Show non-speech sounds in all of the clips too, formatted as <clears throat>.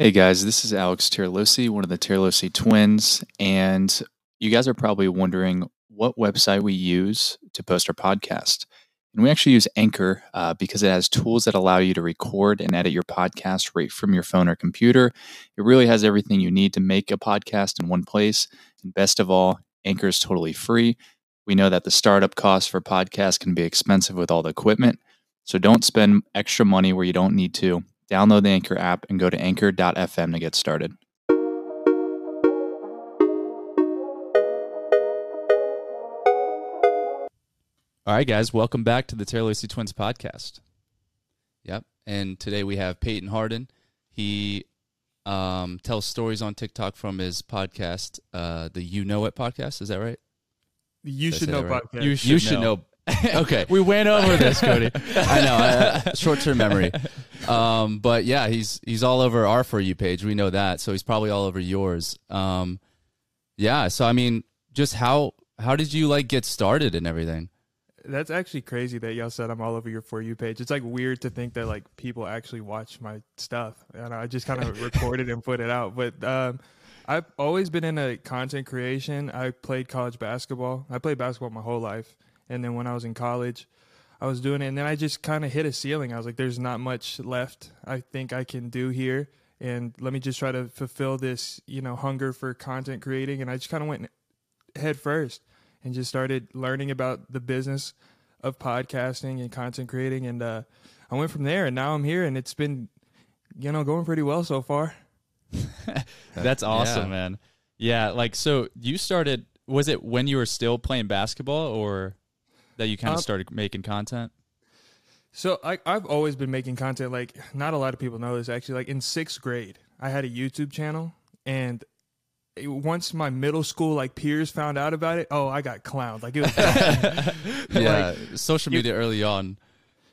Hey guys, this is Alex Tiralosi, one of the Tiralosi twins, and you guys are probably wondering what website we use to post our podcast. And we actually use Anchor uh, because it has tools that allow you to record and edit your podcast right from your phone or computer. It really has everything you need to make a podcast in one place. And best of all, Anchor is totally free. We know that the startup costs for podcasts can be expensive with all the equipment. So don't spend extra money where you don't need to. Download the Anchor app and go to anchor.fm to get started. All right, guys, welcome back to the Tiralosi Twins podcast. Yep, and today we have Peyton Hardin. He um, tells stories on TikTok from his podcast, uh, the You Know It podcast. Is that right? You should know right? podcast. You should, you should know. <laughs> okay, we went over this, Cody. <laughs> I know, uh, short-term memory. Um, but yeah, he's he's all over our for you page. We know that, so he's probably all over yours. Um, yeah. So I mean, just how how did you like get started and everything? That's actually crazy that y'all said I'm all over your for you page. It's like weird to think that like people actually watch my stuff, and I just kind of <laughs> recorded and put it out. But um, I've always been into content creation. I played college basketball. I played basketball my whole life, and then when I was in college, I was doing it, and then I just kind of hit a ceiling. I was like, "There's not much left. I think I can do here." And let me just try to fulfill this, you know, hunger for content creating. And I just kind of went head first and just started learning about the business of podcasting and content creating and uh, I went from there and now I'm here and it's been you know going pretty well so far. <laughs> That's awesome, Yeah. man. Yeah, like so you started was it when you were still playing basketball or that you kind of Um, started making content? So I I've always been making content like not a lot of people know this actually like in 6th grade I had a YouTube channel and once my middle school like peers found out about it, oh, I got clowned. Like it was <laughs> <laughs> Yeah, like, social you- media early on.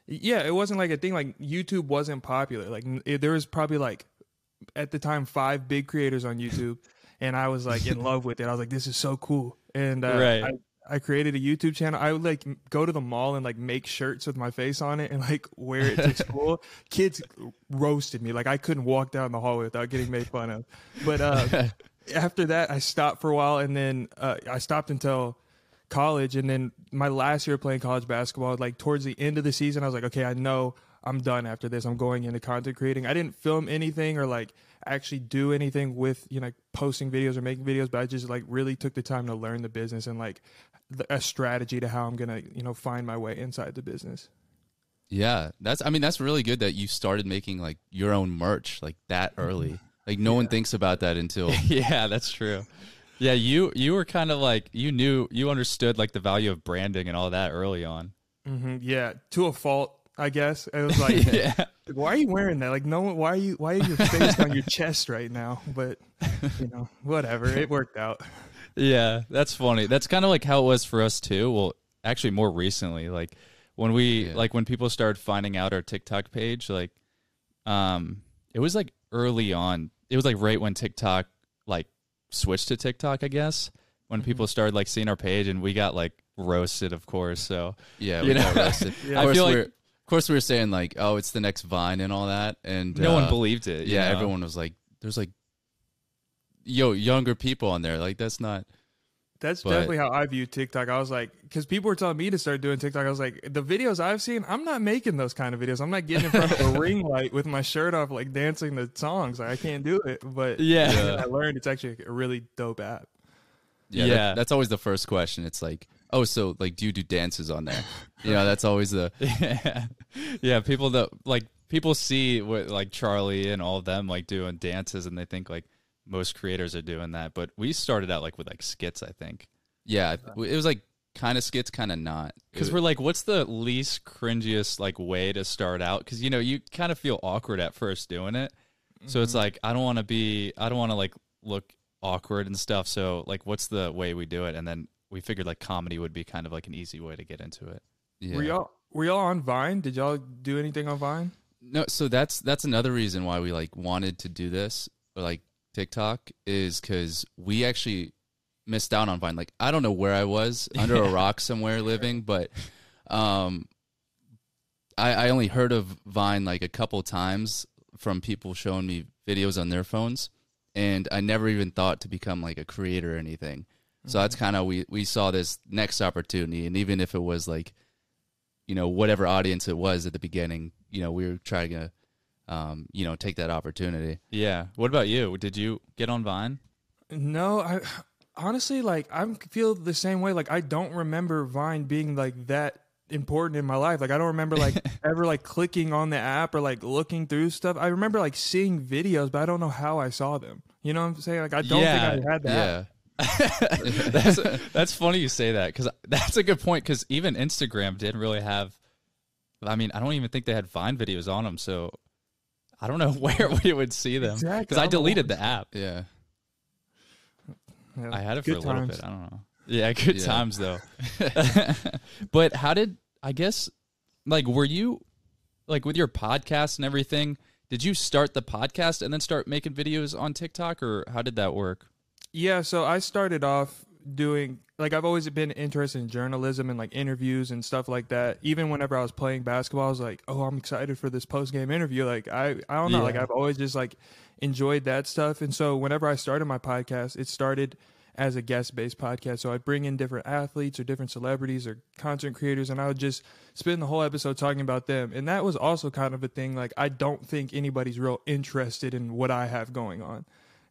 Yeah, it wasn't like a thing. Like YouTube wasn't popular. Like it, there was probably like at the time five big creators on YouTube, and I was like in love with it. I was like, this is so cool. And uh, Right. I, I created a YouTube channel. I would like go to the mall and like make shirts with my face on it and like wear it to <laughs> school. Kids roasted me. Like I couldn't walk down the hallway without getting made fun of. But uh, <laughs> after that, I stopped for a while, and then uh, I stopped until college. And then my last year playing college basketball, like towards the end of the season, I was like, okay, I know I'm done after this. I'm going into content creating. I didn't film anything or like actually do anything with you know posting videos or making videos, but I just like really took the time to learn the business and like a strategy to how I'm gonna you know find my way inside the business. Yeah, that's. I mean, that's really good that you started making like your own merch like that early. Like no one thinks about that until <laughs> yeah, that's true. Yeah, you you were kind of like you knew you understood like the value of branding and all that early on. hmm Yeah, to a fault, I guess. It was <laughs> like, Yeah. why are you wearing that? Like, no one. Why are you? Why are your face on your chest right now? But you know, whatever. It worked out. Yeah, that's funny. That's kind of like how it was for us too. Well, actually more recently, like when we Yeah. like when people started finding out our TikTok page, like um it was like early on. It was like right when TikTok like switched to TikTok, I guess. When Mm-hmm. people started like seeing our page and we got like roasted, of course. So Yeah, You we know? got roasted. <laughs> Yeah. I Of course, feel like- we're, of course, we were saying like, oh, it's the next Vine and all that, and no one uh, believed it. Yeah, know? everyone was like, "There's like, yo, younger people on there. Like, that's not." That's But- definitely how I view TikTok. I was like, because people were telling me to start doing TikTok. I was like, the videos I've seen, I'm not making those kind of videos. I'm not getting in front of a <laughs> ring light with my shirt off, like dancing the songs. Like, I can't do it. But <laughs> Yeah. then I learned it's actually a really dope app. Yeah, Yeah. that- that's always the first question. It's like, oh, so like, do you do dances on there? you know, that's always the <laughs> yeah, yeah. People that like people see what like Charlie and all of them like doing dances, and they think like most creators are doing that. But we started out like with like skits, I think, yeah. It was like kind of skits, kind of not. because we're like, what's the least cringiest like way to start out? Because you know you kind of feel awkward at first doing it, so it's mm-hmm. like I don't want to be, I don't want to like look awkward and stuff. So like, what's the way we do it? And then we figured like comedy would be kind of like an easy way to get into it. yeah. Were y'all were y'all on Vine? Did y'all do anything on Vine? No, so that's that's another reason why we like wanted to do this, or like TikTok, is because we actually missed out on Vine. Like I don't know where I was under a rock somewhere living, but um, I I only heard of Vine like a couple times from people showing me videos on their phones, and I never even thought to become like a creator or anything. So that's kind of we we saw this next opportunity, and even if it was like you know whatever audience it was at the beginning you know we were trying to um you know take that opportunity Yeah. What about you? Did you get on Vine? No, I honestly like I feel the same way. Like I don't remember Vine being like that important in my life. Like I don't remember like <laughs> ever like clicking on the app or like looking through stuff. I remember like seeing videos, but I don't know how I saw them. You know what I'm saying? Like I don't Yeah, think I had that. yeah <laughs> that's that's funny you say that because <laughs> that's a good point because even Instagram didn't really have. I mean, I don't even think they had Vine videos on them, so I don't know <laughs> where we would see them because Exactly. I I don't know deleted the app. yeah Yeah. I had it for Good a little times. bit. I don't know. Yeah, good Yeah. times though. <laughs> <laughs> but how did I guess like were you like with your podcast and everything? Did you start the podcast and then start making videos on TikTok, or how did that work? Yeah, so I started off doing like I've always been interested in journalism and like interviews and stuff like that. Even whenever I was playing basketball, I was like, "Oh, I'm excited for this post game interview." Like I I don't know, like I've always just like enjoyed that stuff. And so whenever I started my podcast, it started as a guest based podcast. So I'd bring in different athletes or different celebrities or content creators and I would just spend the whole episode talking about them. And that was also kind of a thing like I don't think anybody's real interested in what I have going on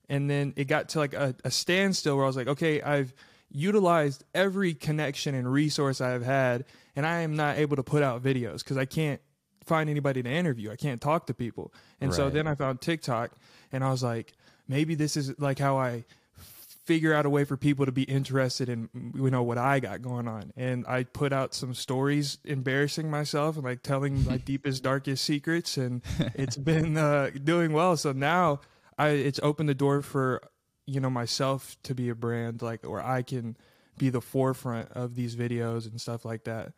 and then it got to like a, a standstill where I was like, okay, I've utilized every connection and resource I've had, and I am not able to put out videos because I can't find anybody to interview. I can't talk to people. And so then I found TikTok, and I was like, maybe this is like how I figure out a way for people to be interested in you know what I got going on. And I put out some stories embarrassing myself and like telling my <laughs> deepest darkest secrets and <laughs> it's been uh, doing well. So now I it's opened the door for you know myself to be a brand like where I can be the forefront of these videos and stuff like that.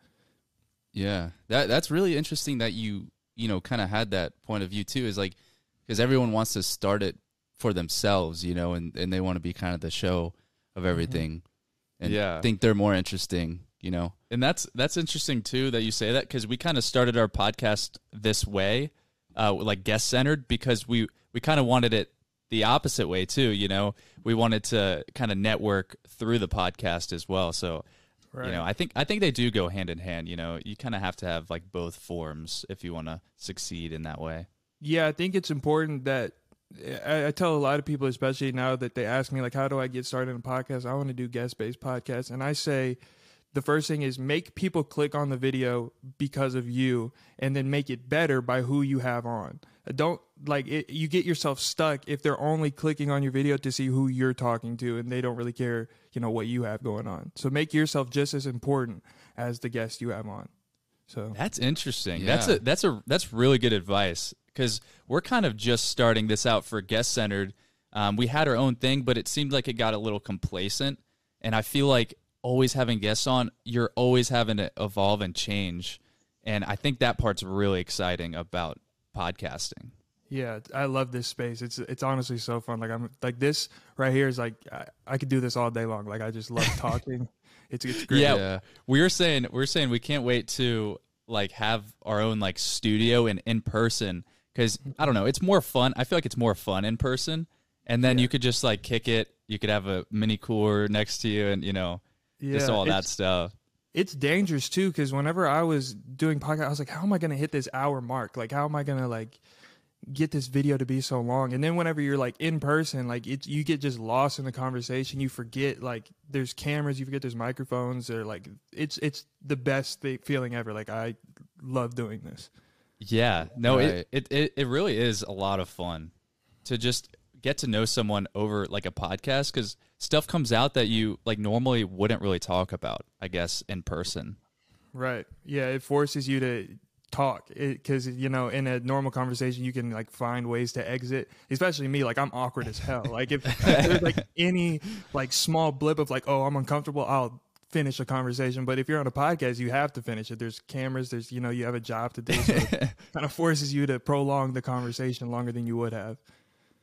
yeah that that's really interesting that you you know kind of had that point of view too is like because everyone wants to start it for themselves you know and and they want to be kind of the show of everything and Yeah. think they're more interesting you know And that's that's interesting too that you say that because we kind of started our podcast this way, uh, like guest centered, because we we kind of wanted it the opposite way too. You know, we wanted to kind of network through the podcast as well. So, you know, I think I think they do go hand in hand. You know, you kind of have to have like both forms if you want to succeed in that way. Yeah, I think it's important that I, I tell a lot of people, especially now that they ask me like, "How do I get started in a podcast?" I want to do guest based podcasts, and I say the first thing is make people click on the video because of you, and then make it better by who you have on. Don't like it, you get yourself stuck if they're only clicking on your video to see who you're talking to, and they don't really care, you know, what you have going on. So make yourself just as important as the guest you have on. So That's interesting. That's a that's a that's really good advice because we're kind of just starting this out for guest centered. Um, we had our own thing, but it seemed like it got a little complacent, and I feel like always having guests on, you're always having to evolve and change, and I think that part's really exciting about podcasting. Yeah, I love this space. It's it's honestly so fun. Like I'm like this right here is like I, I could do this all day long. Like I just love <laughs> talking. it's it's great. Yeah, Yeah. we were saying we are saying we can't wait to like have our own like studio and in person because I don't know, it's more fun. I feel like it's more fun in person, and then you could just like kick it. You could have a mini cooler next to you, and you know, just Yeah, all that stuff. it's dangerous too because whenever I was doing podcast, I was like, how am I going to hit this hour mark? Like, how am I going to like get this video to be so long? And then whenever you're like in person, like it's you get just lost in the conversation. You forget like there's cameras, you forget there's microphones. Or like it's it's the best thing, feeling ever. Like I love doing this. Yeah, no, Right. it, it it it really is a lot of fun to just get to know someone over like a podcast because stuff comes out that you like normally wouldn't really talk about. I guess in person. Right. Yeah, it forces you to talk because you know in a normal conversation you can like find ways to exit. Especially me, like I'm awkward as hell. Like if, if there's like <laughs> any like small blip of like oh I'm uncomfortable, I'll finish a conversation. But if you're on a podcast, you have to finish it. There's cameras. There's you know you have a job to do. So it <laughs> kind of forces you to prolong the conversation longer than you would have.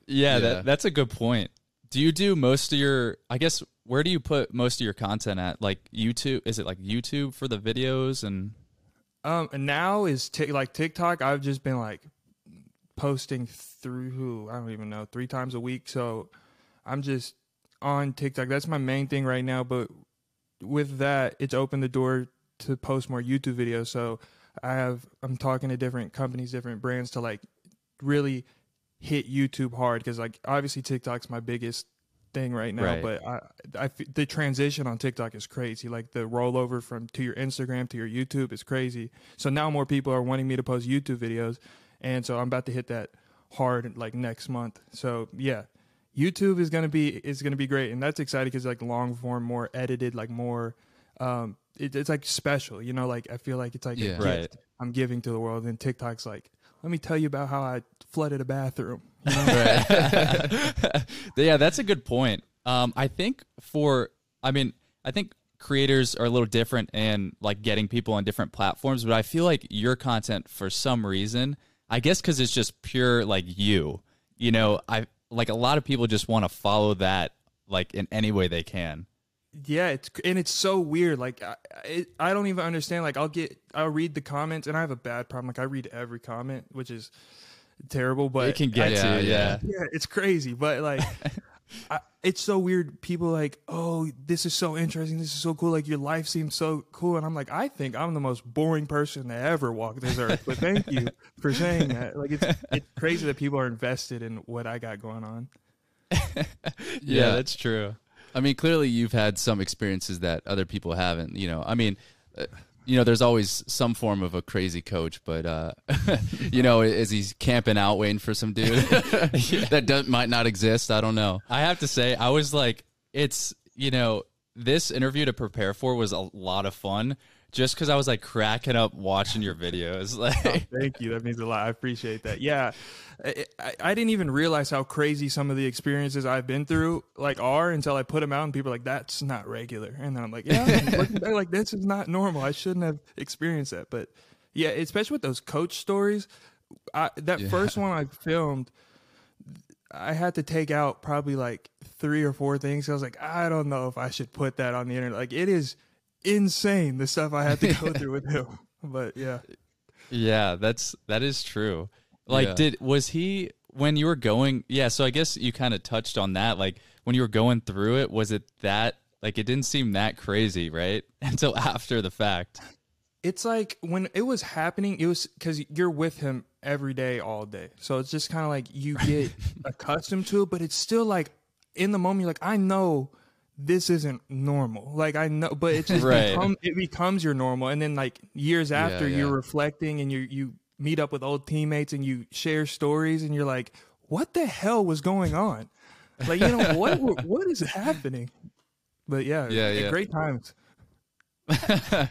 Yeah, Yeah. That, that's a good point. Do you do most of your? I guess where do you put most of your content at? Like YouTube? Is it like YouTube for the videos and? Um, and now is t- like TikTok. I've just been like posting through I don't even know three times a week. So I'm just on TikTok. That's my main thing right now. But with that, it's opened the door to post more YouTube videos. So I have I'm talking to different companies, different brands to like really hit YouTube hard because like obviously TikTok's my biggest thing right now. Right. But I the transition on TikTok is crazy. Like the rollover from to your Instagram to your YouTube is crazy. So now more people are wanting me to post YouTube videos, and so I'm about to hit that hard like next month. So yeah. YouTube is gonna be is gonna be great, and that's exciting because like long form, more edited, like more, um, it, it's like special, you know. Like I feel like it's like Yeah. a gift Right. I'm giving to the world, and TikTok's like, let me tell you about how I flooded a bathroom. You know? <laughs> <laughs> yeah, that's a good point. Um, I think for, I mean, I think creators are a little different and like getting people on different platforms, but I feel like your content for some reason, I guess because it's just pure like you, you know, I like a lot of people just want to follow that like in any way they can. Yeah, it's and it's so weird. Like I, it, I don't even understand. Like I'll get, I'll read the comments, and I have a bad problem. Like I read every comment, which is terrible. But it can get Yeah, to you, yeah. yeah. yeah, it's crazy. But like, <laughs> I, it's so weird. People like, oh, this is so interesting. This is so cool. Like your life seems so cool, and I'm like, I think I'm the most boring person to ever walk this earth. But thank you for saying that. Like it's it's crazy that people are invested in what I got going on. <laughs> yeah, Yeah. that's true. I mean, clearly you've had some experiences that other people haven't. You know, I mean, uh, you know, there's always some form of a crazy coach, but uh, <laughs> you know, is he camping out waiting for some dude <laughs> that does, might not exist? I don't know. I have to say, I was like, it's, you know, this interview to prepare for was a lot of fun just because I was like cracking up watching your videos. <laughs> Like, oh, Thank you. That means a lot. I appreciate that. Yeah, I, I, I didn't even realize how crazy some of the experiences I've been through like are until I put them out, and people are like, "That's not regular," and then I'm like, "Yeah, I'm back, like this is not normal. I shouldn't have experienced that." But yeah, especially with those coach stories. I, that first one I filmed, I had to take out probably like three or four things. I was like, I don't know if I should put that on the internet. Like it is insane the stuff I had to go <laughs> through with him. But yeah. yeah, that's, that is true. Like, Yeah. did, was he, when you were going, yeah, so I guess you kind of touched on that. Like, when you were going through it, was it that, like, it didn't seem that crazy, right? <laughs> Until after the fact. it's like when it was happening it was because you're with him every day all day so it's just kind of like you get <laughs> accustomed to it but it's still like in the moment you're like i know this isn't normal like i know but it <laughs> just Right. become, it becomes your normal and then like years after yeah. you're reflecting and you you meet up with old teammates and you share stories and you're like what the hell was going on like you know what <laughs> what is happening but yeah Yeah, yeah. great times <laughs> That's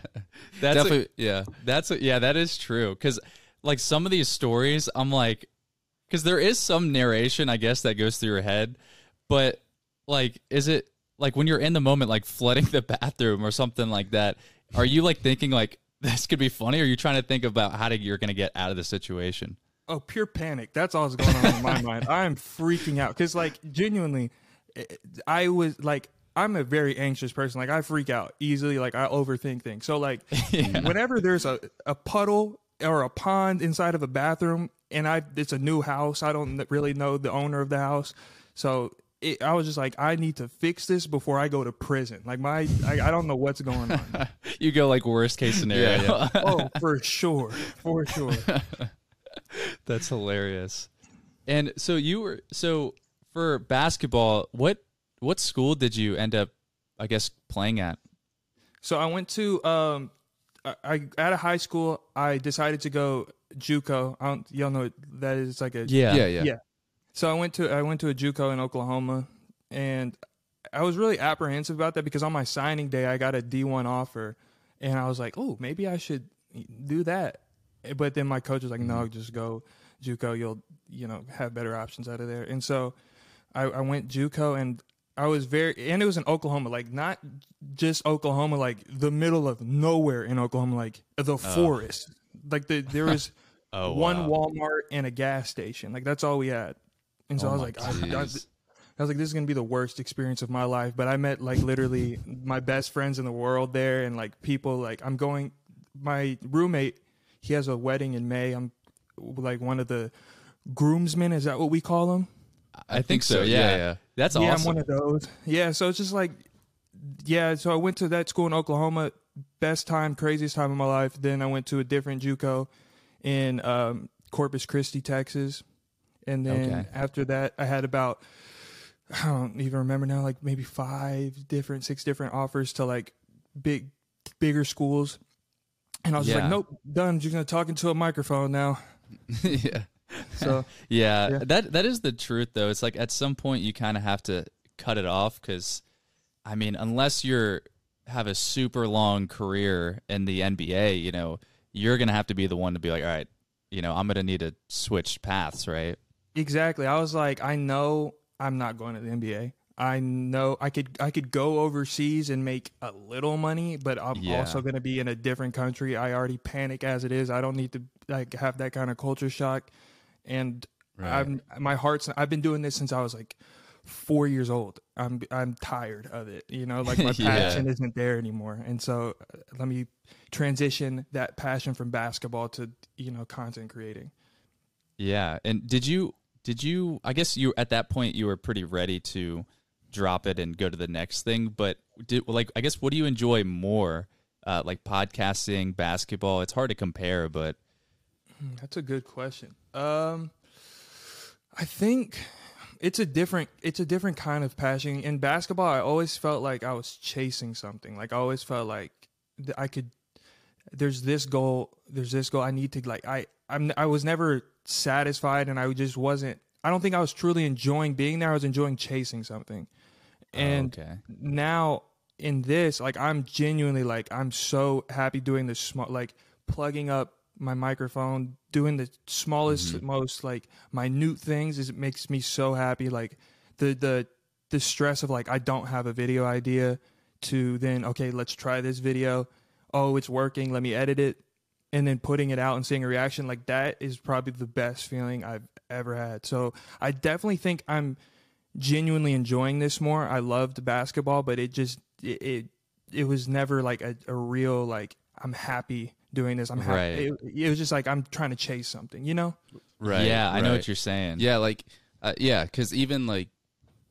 a- yeah. That's a, yeah, that is true. Because like some of these stories, I'm like, because there is some narration, I guess, that goes through your head, but like, is it like when you're in the moment, like flooding the <laughs> bathroom or something like that? Are you like thinking like this could be funny, or are you trying to think about how to, you're going to get out of the situation? oh pure panic. That's all that's going on in my <laughs> mind. I'm freaking out because like genuinely, eh, I was like I'm a very anxious person. Like I freak out easily. Like I overthink things. So like <laughs> yeah. whenever there's a, a puddle or a pond inside of a bathroom and I it's a new house, I don't really know the owner of the house. So it, I was just like, I need to fix this before I go to prison. Like my, I, I don't know what's going on. <laughs> you go like worst case scenario. Yeah, yeah. oh, for <laughs> sure, for sure. <laughs> That's hilarious. And so you were so for basketball. What what school did you end up, I guess, playing at? So I went to um, I, I at a high school. I decided to go JUCO. I don't, y'all know that is like a yeah yeah yeah. yeah. So I went to I went to a JUCO in Oklahoma, and I was really apprehensive about that because on my signing day I got a D one offer, and I was like, oh, maybe I should do that. But then my coach was like, no, mm-hmm. just go JUCO. You'll you know have better options out of there. And so I, I went JUCO, and I was very and it was in Oklahoma, like not just Oklahoma, like the middle of nowhere in Oklahoma, like the oh. forest. Like the there was <laughs> oh, one wow. Walmart and a gas station. Like that's all we had. And so oh I was like, I, I, I, was like, this is gonna be the worst experience of my life. But I met like literally my best friends in the world there, and like people like I'm going. My roommate, he has a wedding in May. I'm like one of the groomsmen. Is that what we call them? I, I think, think, so. Yeah. yeah, yeah. That's yeah, awesome. I'm one of those. Yeah. So it's just like, yeah. So I went to that school in Oklahoma. Best time, craziest time of my life. Then I went to a different JUCO in um, Corpus Christi, Texas. And then okay. after that, I had about I don't even remember now, like maybe five different, six different offers to like big, bigger schools. And I was yeah. like, nope, done. You're gonna talk into a microphone now. <laughs> yeah. So <laughs> yeah, yeah, that that is the truth though. It's like at some point you kind of have to cut it off because, I mean, unless you're have a super long career in the NBA, you know, you're gonna have to be the one to be like, all right, you know, I'm gonna need to switch paths, right? Exactly. I was like, I know I'm not going to the NBA. I know I could I could go overseas and make a little money, but I'm yeah. also going to be in a different country. I already panic as it is. I don't need to like have that kind of culture shock. And right. I'm my heart's I've been doing this since I was like 4 years old. I'm I'm tired of it. You know, like my <laughs> passion yeah. isn't there anymore. And so uh, let me transition that passion from basketball to, you know, content creating. Yeah. And did you did you i guess you at that point you were pretty ready to drop it and go to the next thing but did like i guess what do you enjoy more? Uh, like podcasting basketball? It's hard to compare but hmm, that's a good question. Um i think it's a different it's a different kind of passion. In basketball i always felt like i was chasing something. Like i always felt like i could there's this goal there's this goal. I need to like i i'm i was never satisfied and I just wasn't I don't think I was truly enjoying being there. I was enjoying chasing something. And oh, okay. now in this, like I'm genuinely like I'm so happy doing this small like plugging up my microphone, doing the smallest, mm-hmm. most like minute things is it makes me so happy. Like the the the stress of like I don't have a video idea to then okay, let's try this video. Oh, it's working. Let me edit it and then putting it out and seeing a reaction like that is probably the best feeling I've ever had. So I definitely think I'm genuinely enjoying this more. I loved basketball, but it just it it, it was never like a, a, real like I'm happy doing this. I'm happy. Right. It, it, was just like I'm trying to chase something, you know? Right. Yeah, I right. know what you're saying. Yeah, like uh, yeah, because even like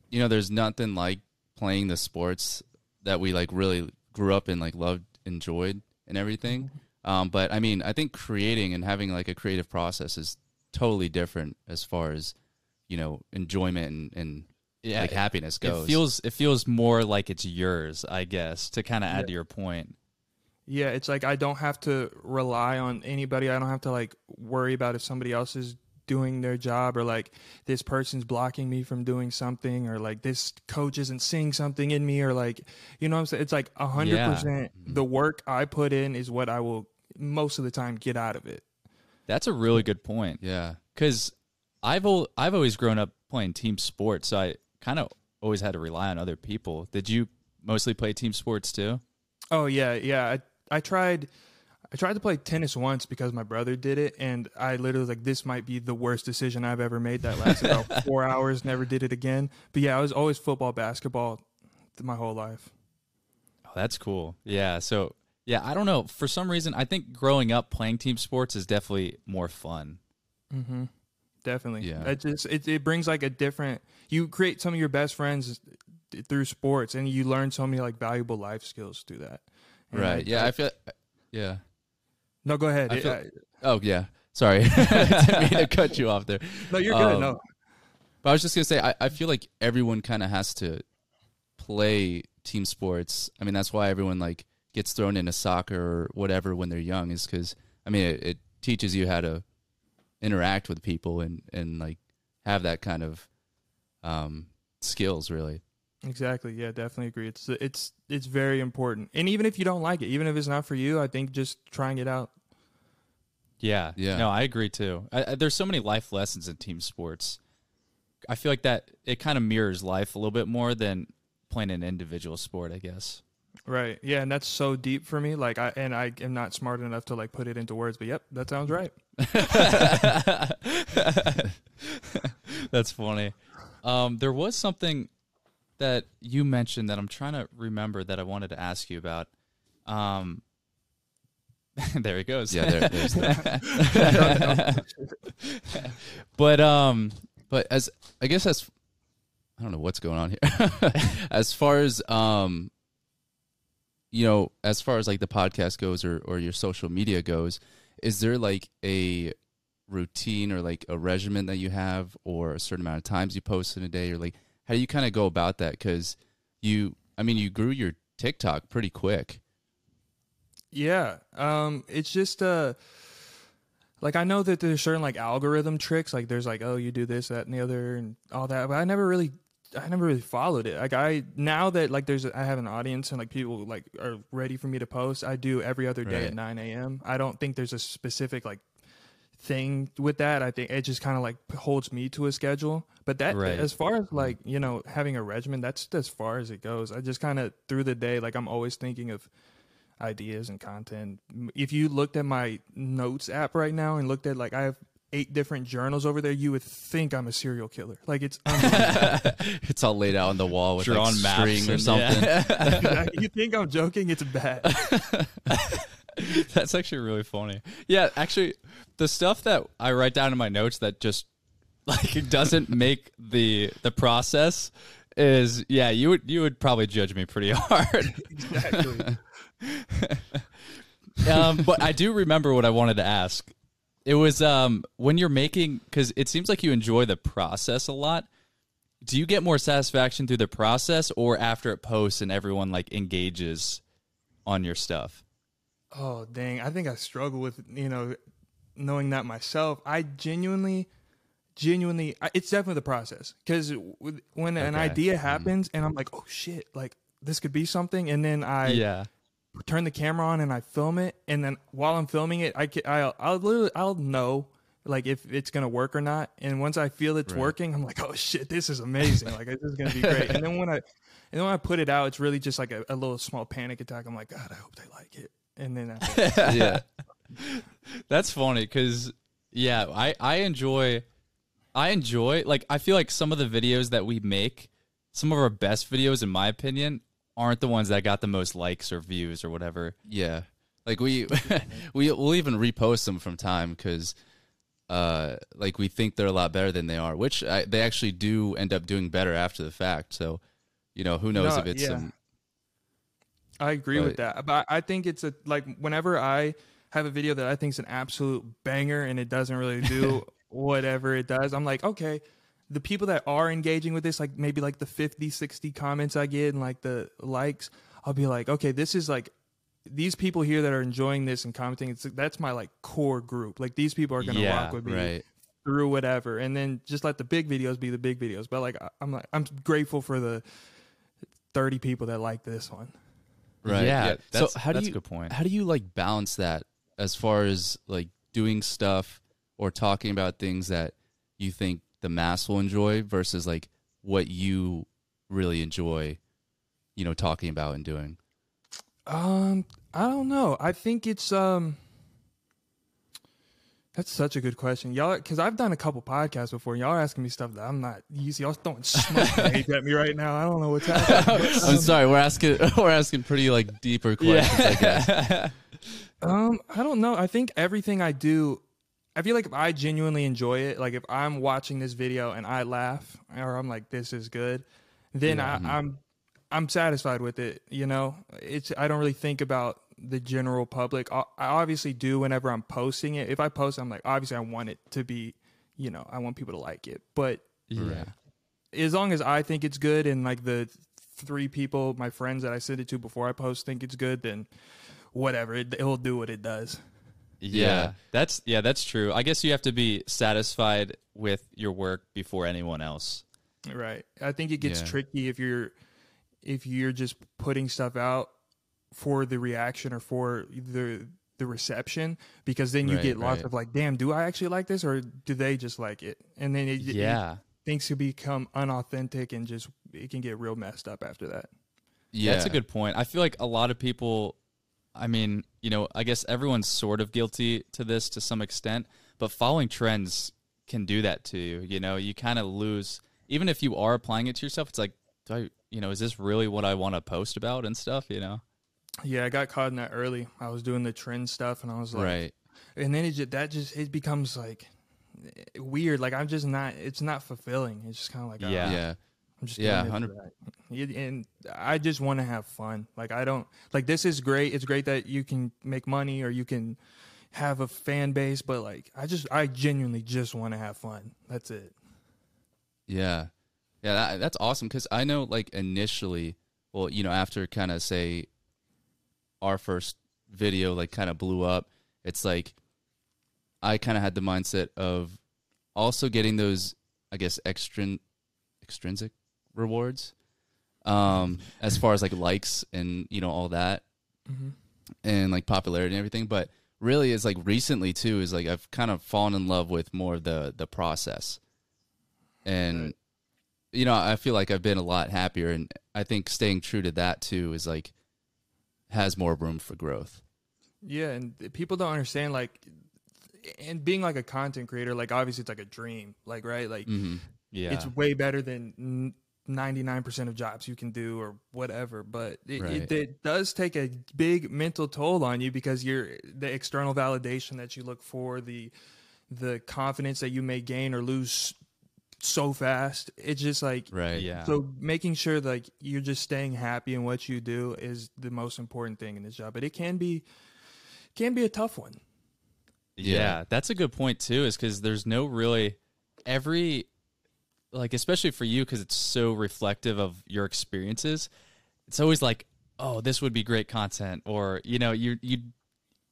you know, there's nothing like playing the sports that we like really grew up in, like loved, enjoyed, and everything. Um, but I mean, I think creating and having like a creative process is totally different as far as you know enjoyment and, and yeah, like happiness goes. It feels it feels more like it's yours, I guess, to kind of add yeah. to your point. Yeah, it's like I don't have to rely on anybody. I don't have to like worry about if somebody else is doing their job or like this person's blocking me from doing something or like this coach isn't seeing something in me or like you know what I'm saying it's like a hundred percent mm-hmm. the work I put in is what I will most of the time get out of it. That's a really good point. Yeah, because I've o- I've always grown up playing team sports, so I kind of always had to rely on other people. Did you mostly play team sports too? Oh yeah, yeah. I I tried. I tried to play tennis once because my brother did it, and I literally was like, this might be the worst decision I've ever made. That lasted about <laughs> four hours. Never did it again. But yeah, I was always football, basketball, my whole life. Oh, that's cool. Yeah. So yeah, I don't know. For some reason, I think growing up playing team sports is definitely more fun. Mm-hmm. Definitely. Yeah. It just it, it brings like a different. You create some of your best friends through sports, and you learn so many like valuable life skills through that. And Right. I- Yeah. I feel. Yeah. No, go ahead. I feel- I- Oh yeah. Sorry. <laughs> Didn't mean to cut you off there. no, you're good. Um, no. But I was just gonna say, I, I feel like everyone kind of has to play team sports. I mean, that's why everyone like gets thrown into soccer or whatever when they're young, is because I mean, it, it teaches you how to interact with people and and like have that kind of um, skills, really. Exactly. Yeah, definitely agree. It's it's it's very important. And even if you don't like it, even if it's not for you, I think just trying it out. Yeah. Yeah. No, I agree too. I, I, there's so many life lessons in team sports. I feel like that it kind of mirrors life a little bit more than playing an individual sport, I guess. Right. Yeah, and that's so deep for me. Like I and I am not smart enough to like put it into words, but yep, that sounds right. <laughs> That's funny. Um, there was something that you mentioned that I'm trying to remember that I wanted to ask you about. Um, <laughs> there he goes. Yeah, there, there's that. <laughs> but um, But as I guess as I don't know what's going on here. <laughs> as far as um you know, as far as like the podcast goes or or your social media goes, is there like a routine or like a regimen that you have or a certain amount of times you post in a day or like how do you kind of go about that cuz you I mean you grew your TikTok pretty quick. Yeah. Um it's just uh like I know that there's certain like algorithm tricks, like there's like, oh you do this, that and the other and all that, but I never really I never really followed it. Like I now that like there's I have an audience and like people like are ready for me to post, I do every other day Right. at nine AM. I don't think there's a specific like thing with that. I think it just kind of like holds me to a schedule. But that Right. as far as mm-hmm. like, you know, having a regimen, that's as far as it goes. I just kind of through the day like I'm always thinking of ideas and content. If you looked at my notes app right now and looked at like I have eight different journals over there, you would think I'm a serial killer. Like it's <laughs> it's all laid out on the wall with drawn like maps string or something. yeah. <laughs> <laughs> you think I'm joking? It's bad. <laughs> That's actually really funny. Yeah, actually, the stuff that I write down in my notes that just <laughs> like doesn't make the the process is yeah you would you would probably judge me pretty <laughs> hard. exactly. um, but I do remember what I wanted to ask. It was um, when you're making because it seems like you enjoy the process a lot. Do you get more satisfaction through the process or after it posts and everyone like engages on your stuff? Oh dang! I think I struggle with you know knowing that myself. I genuinely, genuinely, I- it's definitely the process because when an idea mm-hmm. happens and I'm like, oh shit, like this could be something, and then I yeah. turn the camera on and I film it, and then while I'm filming it, I can, I'll, I'll literally I'll know like if it's gonna work or not, and once I feel it's Right. working, I'm like, oh shit, this is amazing, like this is gonna be great, and then when I and then when I put it out, it's really just like a, a little small panic attack. I'm like, God, I hope they like it, and then I, <laughs> yeah. <laughs> That's funny because yeah, I I enjoy I enjoy like I feel like some of the videos that we make, some of our best videos in my opinion, aren't the ones that got the most likes or views or whatever. Yeah, like we <laughs> we we'll even repost them from time because uh like we think they're a lot better than they are, which I, they actually do end up doing better after the fact. So you know who knows No, if it's yeah. some I agree with that. But I think it's a like whenever I have a video that I think is an absolute banger and it doesn't really do <laughs> whatever it does, I'm like, okay, the people that are engaging with this, like maybe like the 50, 60 comments I get and like the likes, I'll be like, okay, this is like these people here that are enjoying this and commenting, it's that's my like core group. Like these people are gonna Yeah, rock with me right. through whatever, and then just let the big videos be the big videos. But like I- I'm like I'm grateful for the 30 people that like this one. Right. Yeah, that's- so how do that's a you good point. How do you like balance that as far as like doing stuff or talking about things that you think the mass will enjoy versus like what you really enjoy, you know, talking about and doing? Um, I don't know. I think it's um. That's such a good question, y'all. Because I've done a couple podcasts before. Y'all are asking me stuff that I'm not used. Y'all throwing smoke <laughs> at me right now. I don't know what's happening. <laughs> I'm sorry. We're asking <laughs> we're asking pretty like deeper questions. I guess. Um, I don't know. I think everything I do, I feel like if I genuinely enjoy it, like if I'm watching this video and I laugh or I'm like, this is good, then I, I'm I'm satisfied with it. You know, it's I don't really think about the general public. I I obviously do whenever I'm posting it. If I post, I'm like, obviously I want it to be, you know, I want people to like it. But Yeah. as long as I think it's good and like the three people, my friends that I send it to before I post think it's good, then whatever, it, it'll do what it does. Yeah. That's yeah, that's true. I guess you have to be satisfied with your work before anyone else. Right. I think it gets Yeah. tricky if you're if you're just putting stuff out for the reaction or for the the reception because then you Right, get lots right. of like, damn, do I actually like this or do they just like it? And then it, it- Yeah. things can become unauthentic and just it can get real messed up after that. Yeah. That's a good point. I feel like a lot of people, I mean, you know, I guess everyone's sort of guilty to this to some extent, but following trends can do that to you. You know, you kind of lose, even if you are applying it to yourself, it's like, do I, you know, is this really what I want to post about and stuff, you know? Yeah, I got caught in that early. I was doing the trend stuff and I was like Right. and then it just that just it becomes like eh, weird. Like I'm just not it's not fulfilling. It's just kind of like oh, Yeah. Ah, yeah. I'm just Yeah, doing it for 100 and I just want to have fun. Like I don't like this is great. It's great that you can make money or you can have a fan base, but like I just I genuinely just want to have fun. That's it. Yeah. Yeah, that, that's awesome because I know, like, initially, well, you know, after kind of say our first video, like, kind of blew up, it's like I kind of had the mindset of also getting those, I guess, extrin- extrinsic rewards um, as far as like likes and, you know, all that and like popularity and everything. But really, it's like recently, too, is like I've kind of fallen in love with more of the, the process. And you know i feel like i've been a lot happier. And i think staying true to that too is like has more room for growth Yeah, and people don't understand like and being like a content creator, like obviously it's like a dream, like right, like mm-hmm. Yeah. it's way better than ninety nine percent of jobs you can do or whatever. But it, Right. it, it does take a big mental toll on you because you're the external validation that you look for, the the confidence that you may gain or lose so fast. It's just like right yeah. so making sure like you're just staying happy in what you do is the most important thing in this job. But it can be can be a tough one. Yeah, Yeah. that's a good point too. Is because there's no really every like especially for you because it's so reflective of your experiences. It's always like, oh, this would be great content, or you know, you you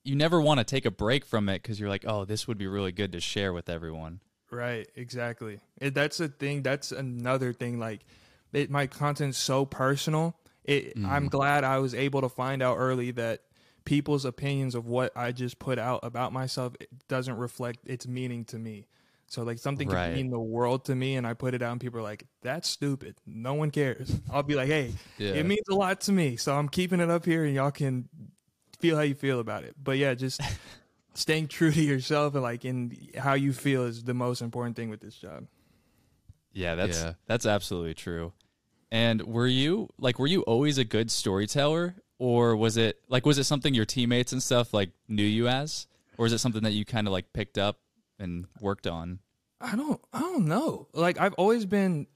you never want to take a break from it because you're like, oh, this would be really good to share with everyone. Right, exactly. It, that's a thing. That's another thing. Like, it, my content's so personal. It, I'm mm-hmm. glad I was able to find out early that people's opinions of what I just put out about myself it doesn't reflect its meaning to me. So like something Right. can mean the world to me, and I put it out, and people are like, "That's stupid. No one cares." <laughs> I'll be like, "Hey, Yeah. it means a lot to me, so I'm keeping it up here, and y'all can feel how you feel about it." But yeah, just <laughs> staying <laughs> true to yourself and like in how you feel is the most important thing with this job. Yeah, that's Yeah. that's absolutely true. And were you like were you always a good storyteller or was it like was it something your teammates and stuff like knew you as or is it something that you kind of like picked up and worked on? I don't I don't know. Like I've always been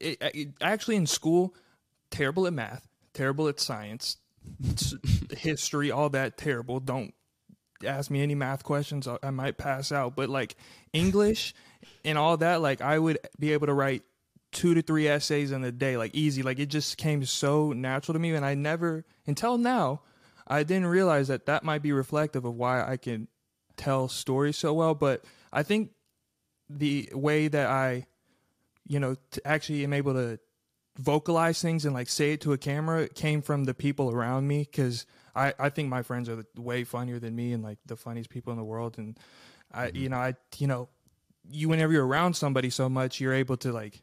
it, it, actually in school terrible at math, terrible at science, <laughs> history, all that terrible. Don't ask me any math questions. I, might pass out, but like English and all that like I would be able to write two to three essays in a day like easy. Like it just came so natural to me and I never until now I didn't realize that that might be reflective of why I can tell stories so well, but I think the way that I, you know, actually am able to vocalize things and like say it to a camera came from the people around me because I, I think my friends are way funnier than me and like the funniest people in the world and I mm-hmm. you know I you know you whenever you're around somebody so much you're able to like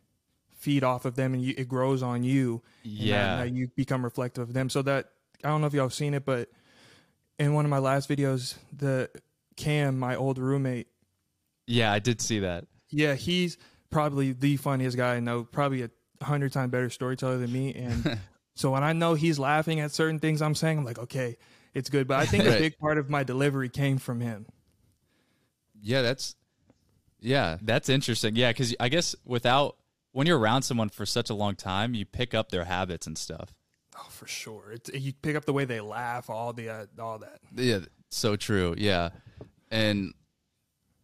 feed off of them and you, it grows on you and Yeah. you become reflective of them so that I don't know if y'all have seen it but in one of my last videos, the Cam, my old roommate, Yeah, I did see that. yeah, he's probably the funniest guy I know, probably a hundred times better storyteller than me. And <laughs> so when I know he's laughing at certain things I'm saying, I'm like, okay, it's good. But I think <laughs> a big part of my delivery came from him. Yeah, that's yeah. That's interesting. Yeah, because I guess without when you're around someone for such a long time, you pick up their habits and stuff. Oh, for sure. It's, you pick up the way they laugh, all the uh, all that. Yeah, so true. Yeah, and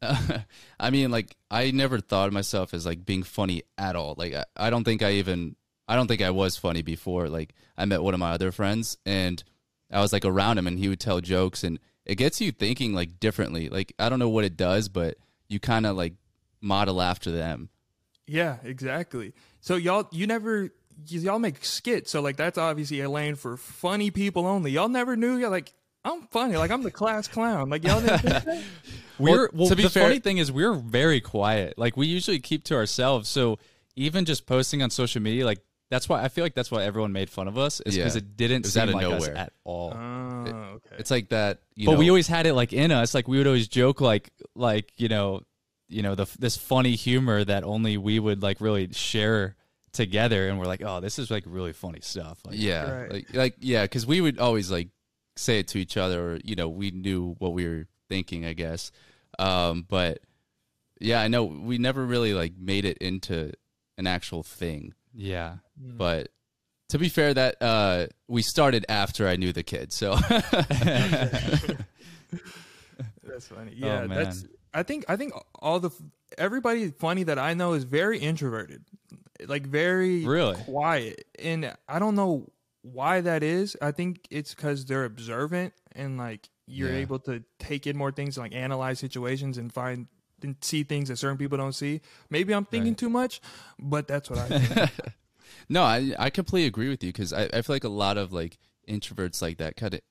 <laughs> I mean, like, I never thought of myself as like being funny at all. Like, I, I don't think I even, I don't think I was funny before. Like, I met one of my other friends, and I was like around him, and he would tell jokes, and it gets you thinking like differently. Like, I don't know what it does, but you kind of like model after them. Yeah, exactly. So y'all, you never, y'all make skits. So like that's obviously a lane for funny people only. Y'all never knew. You're like, I'm funny. Like I'm the class clown. Like y'all didn't? <laughs> We're Well, to be the fair- funny thing is we're very quiet. Like we usually keep to ourselves. So even just posting on social media, like that's why I feel like that's why everyone made fun of us is because Yeah. it didn't It was seem out of like us nowhere. at all. Oh, okay. It's like that. You but know, we always had it like in us. Like we would always joke like like you know you know the this funny humor that only we would like really share together, and we're like, oh, this is like really funny stuff. Like, Yeah, Right. like like yeah, because we would always like say it to each other, or you know, we knew what we were thinking, I guess. Um, but yeah, I know we never really like made it into an actual thing. yeah. But to be fair, that uh, we started after I knew the kid, so <laughs> That's funny. Yeah, man. that's. I think I think all the everybody funny that I know is very introverted, like very Really? quiet, and I don't know why that is. I think it's because they're observant and like you're Yeah. able to take in more things, like analyze situations and find and see things that certain people don't see. Maybe I'm thinking Right. too much, but that's what I think. <laughs> no, I I completely agree with you because I, I feel like a lot of like introverts like that kind of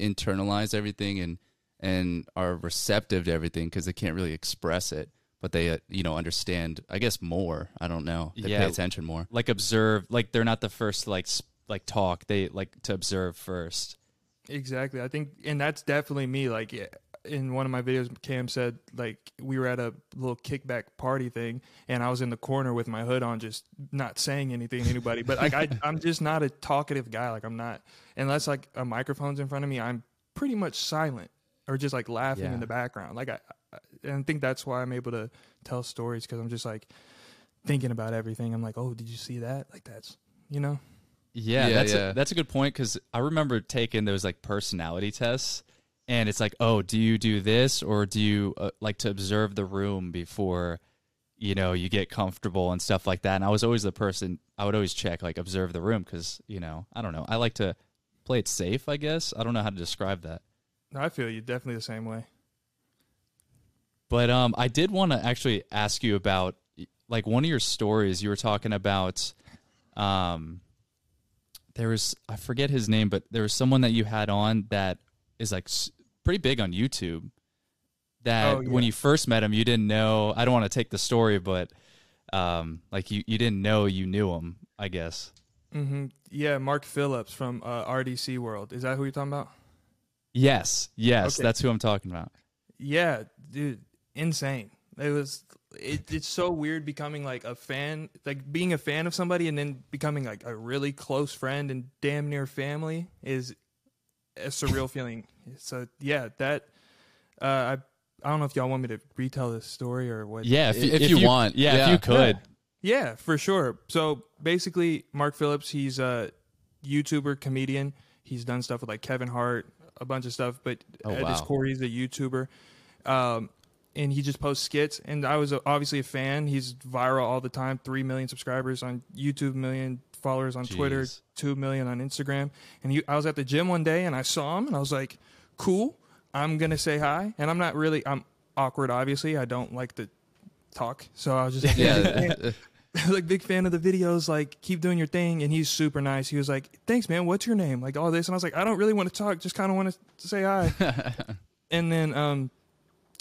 internalize everything and and are receptive to everything because they can't really express it, but they uh, you know understand. I guess more. I don't know. They Yeah. pay attention more. like observe like they're not the first like s- like talk they like to observe first Exactly. I think, and that's definitely me. Like yeah, in one of my videos, Cam said like we were at a little kickback party thing, and I was in the corner with my hood on, just not saying anything to anybody. But like I, <laughs> I'm just not a talkative guy. Like I'm not, unless like a microphone's in front of me, I'm pretty much silent or just like laughing Yeah. in the background. Like I, I, and I think that's why I'm able to tell stories because I'm just like thinking about everything. I'm like, oh, did you see that? Like that's, you know. yeah, Yeah, that's yeah. A, that's a good point because i remember taking those like personality tests and it's like oh do you do this or do you uh, like to observe the room before you know you get comfortable and stuff like that and i was always the person i would always check like observe the room because you know i don't know i like to play it safe i guess i don't know how to describe that I feel you definitely the same way. But um, I did want to actually ask you about like one of your stories. You were talking about um, there was I forget his name, but there was someone that you had on that is like pretty big on YouTube. That Oh, yeah. when you first met him, you didn't know. I don't want to take the story, but um, like you you didn't know you knew him. I guess. hmm Yeah, Mark Phillips from uh, RDC World. Is that who you're talking about? Yes, yes, Okay. that's who I'm talking about. Yeah, dude, insane. It was. It, it's so weird becoming like a fan, like being a fan of somebody, and then becoming like a really close friend and damn near family is a surreal feeling. So yeah, that uh, I I don't know if y'all want me to retell this story or what. Yeah, if, If you want, yeah, if you could. Yeah, for sure. So basically, Mark Phillips, he's a YouTuber, comedian. He's done stuff with like Kevin Hart, a bunch of stuff. But Oh, at his core, he's a YouTuber, um, and he just posts skits. And I was uh, obviously a fan. He's viral all the time. Three million subscribers on YouTube, million followers on Twitter, two million on Instagram. And he, I was at the gym one day, and I saw him, and I was like, "Cool, I'm gonna say hi." And I'm not really, I'm awkward. Obviously, I don't like to talk, so I was just <laughs> Yeah, <laughs> like big fan of the videos like keep doing your thing and he's super nice he was like thanks man what's your name like all this and i was like i don't really want to talk just kind of want to say hi <laughs> and then um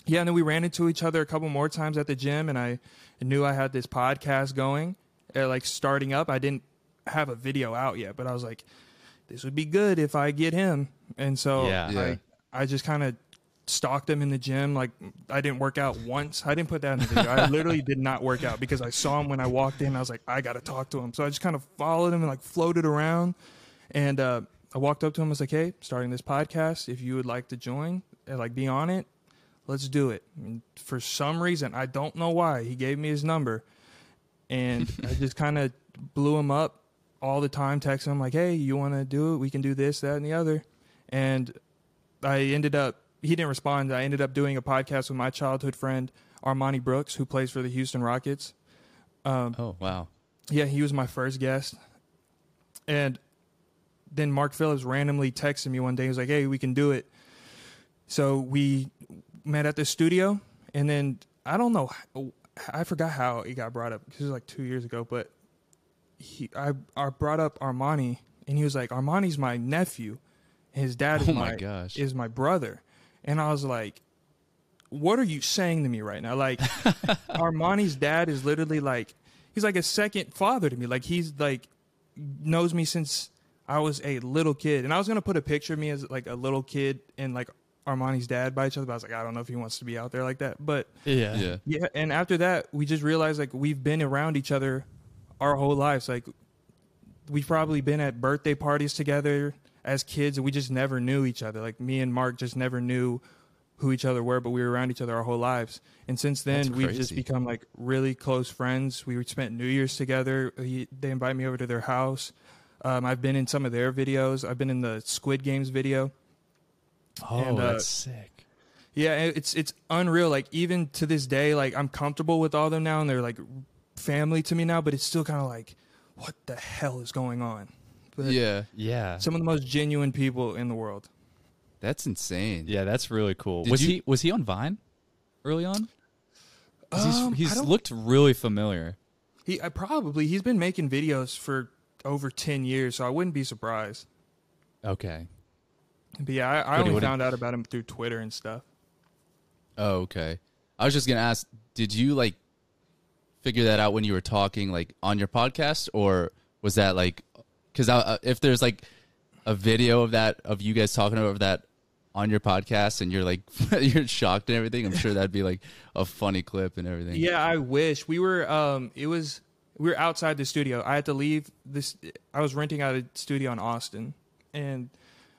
yeah and then we ran into each other a couple more times at the gym and i knew i had this podcast going uh, like starting up i didn't have a video out yet but i was like this would be good if i get him and so Yeah. Yeah. I just kind of stalked him in the gym. Like I didn't work out once. I didn't put that in the video. I literally did not work out because I saw him when I walked in. I was like, I got to talk to him. So I just kind of followed him and like floated around. And uh, I walked up to him. I was like, Hey, starting this podcast. If you would like to join, and like be on it, let's do it. And for some reason, I don't know why, he gave me his number, and I just kind of blew him up all the time, texting him like, Hey, you want to do it? We can do this, that, and the other. And I ended up he didn't respond. I ended up doing a podcast with my childhood friend Armoni Brooks, who plays for the Houston Rockets. Um, oh wow! Yeah, he was my first guest, and then Mark Phillips randomly texted me one day. He was like, "Hey, we can do it." So we met at the studio, and then I don't know, I forgot how it got brought up because it was like two years ago. But he, I, I brought up Armoni, and he was like, "Armoni's my nephew." His dad oh is oh my, my gosh. is my brother. And I was like, what are you saying to me right now? Like, <laughs> Armoni's dad is literally like, he's like a second father to me. Like, he's like, knows me since I was a little kid. And I was going to put a picture of me as like a little kid and like Armoni's dad by each other. But I was like, I don't know if he wants to be out there like that. But yeah. Yeah. Yeah. And after that, we just realized like we've been around each other our whole lives. Like, we've probably been at birthday parties together as kids we just never knew each other. Like me and Mark just never knew who each other were, but we were around each other our whole lives. And since then, we've just become like really close friends. We spent New Year's together. He, they invite me over to their house. Um, I've been in some of their videos. I've been in the Squid Games video. Oh, and, uh, that's sick. Yeah, it's it's unreal. Like even to this day, like I'm comfortable with all of them now, and they're like family to me now. But it's still kind of like, what the hell is going on? But yeah, yeah. Some of the most genuine people in the world. That's insane. Yeah, that's really cool. Did was you, he was he on Vine early on? Um, he's, he's looked really familiar. He I probably he's been making videos for over ten years, so I wouldn't be surprised. Okay. But yeah, I, I only found out about him through Twitter and stuff. Oh, okay. I was just gonna ask, did you like figure that out when you were talking like on your podcast, or was that like because uh, if there's like a video of that of you guys talking over that on your podcast and you're like <laughs> you're shocked and everything i'm sure that'd be like a funny clip and everything. Yeah i wish. We were um it was we were outside the studio. I had to leave this i was renting out a studio in austin and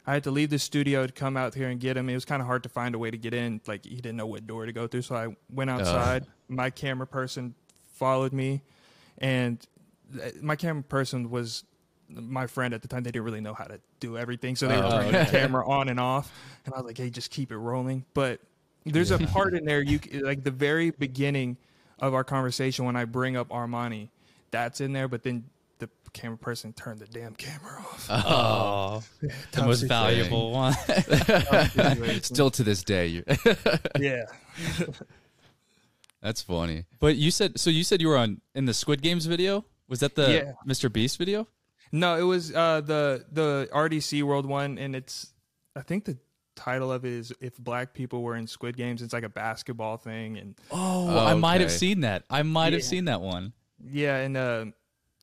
i had to leave the studio to come out here and get him. It was kind of hard to find a way to get in like he didn't know what door to go through so i went outside. Uh. my camera person followed me and uh, my camera person was my friend at the time they didn't really know how to do everything, so they were oh, turning the camera on and off, and I was like, "Hey, just keep it rolling." But there's a part in there you like the very beginning of our conversation when I bring up Armoni, that's in there, but then the camera person turned the damn camera off. Oh, <laughs> the most valuable one. Still to this day. <laughs> yeah. <laughs> That's funny. But you said so. You said you were on in the Squid Games video. Was that the yeah. Mr. Beast video? No, it was uh, the the RDC World one, and it's I think the title of it is if black people were in Squid Games. It's like a basketball thing, and oh, oh I might have seen that. I might yeah. have seen that one. Yeah, and uh,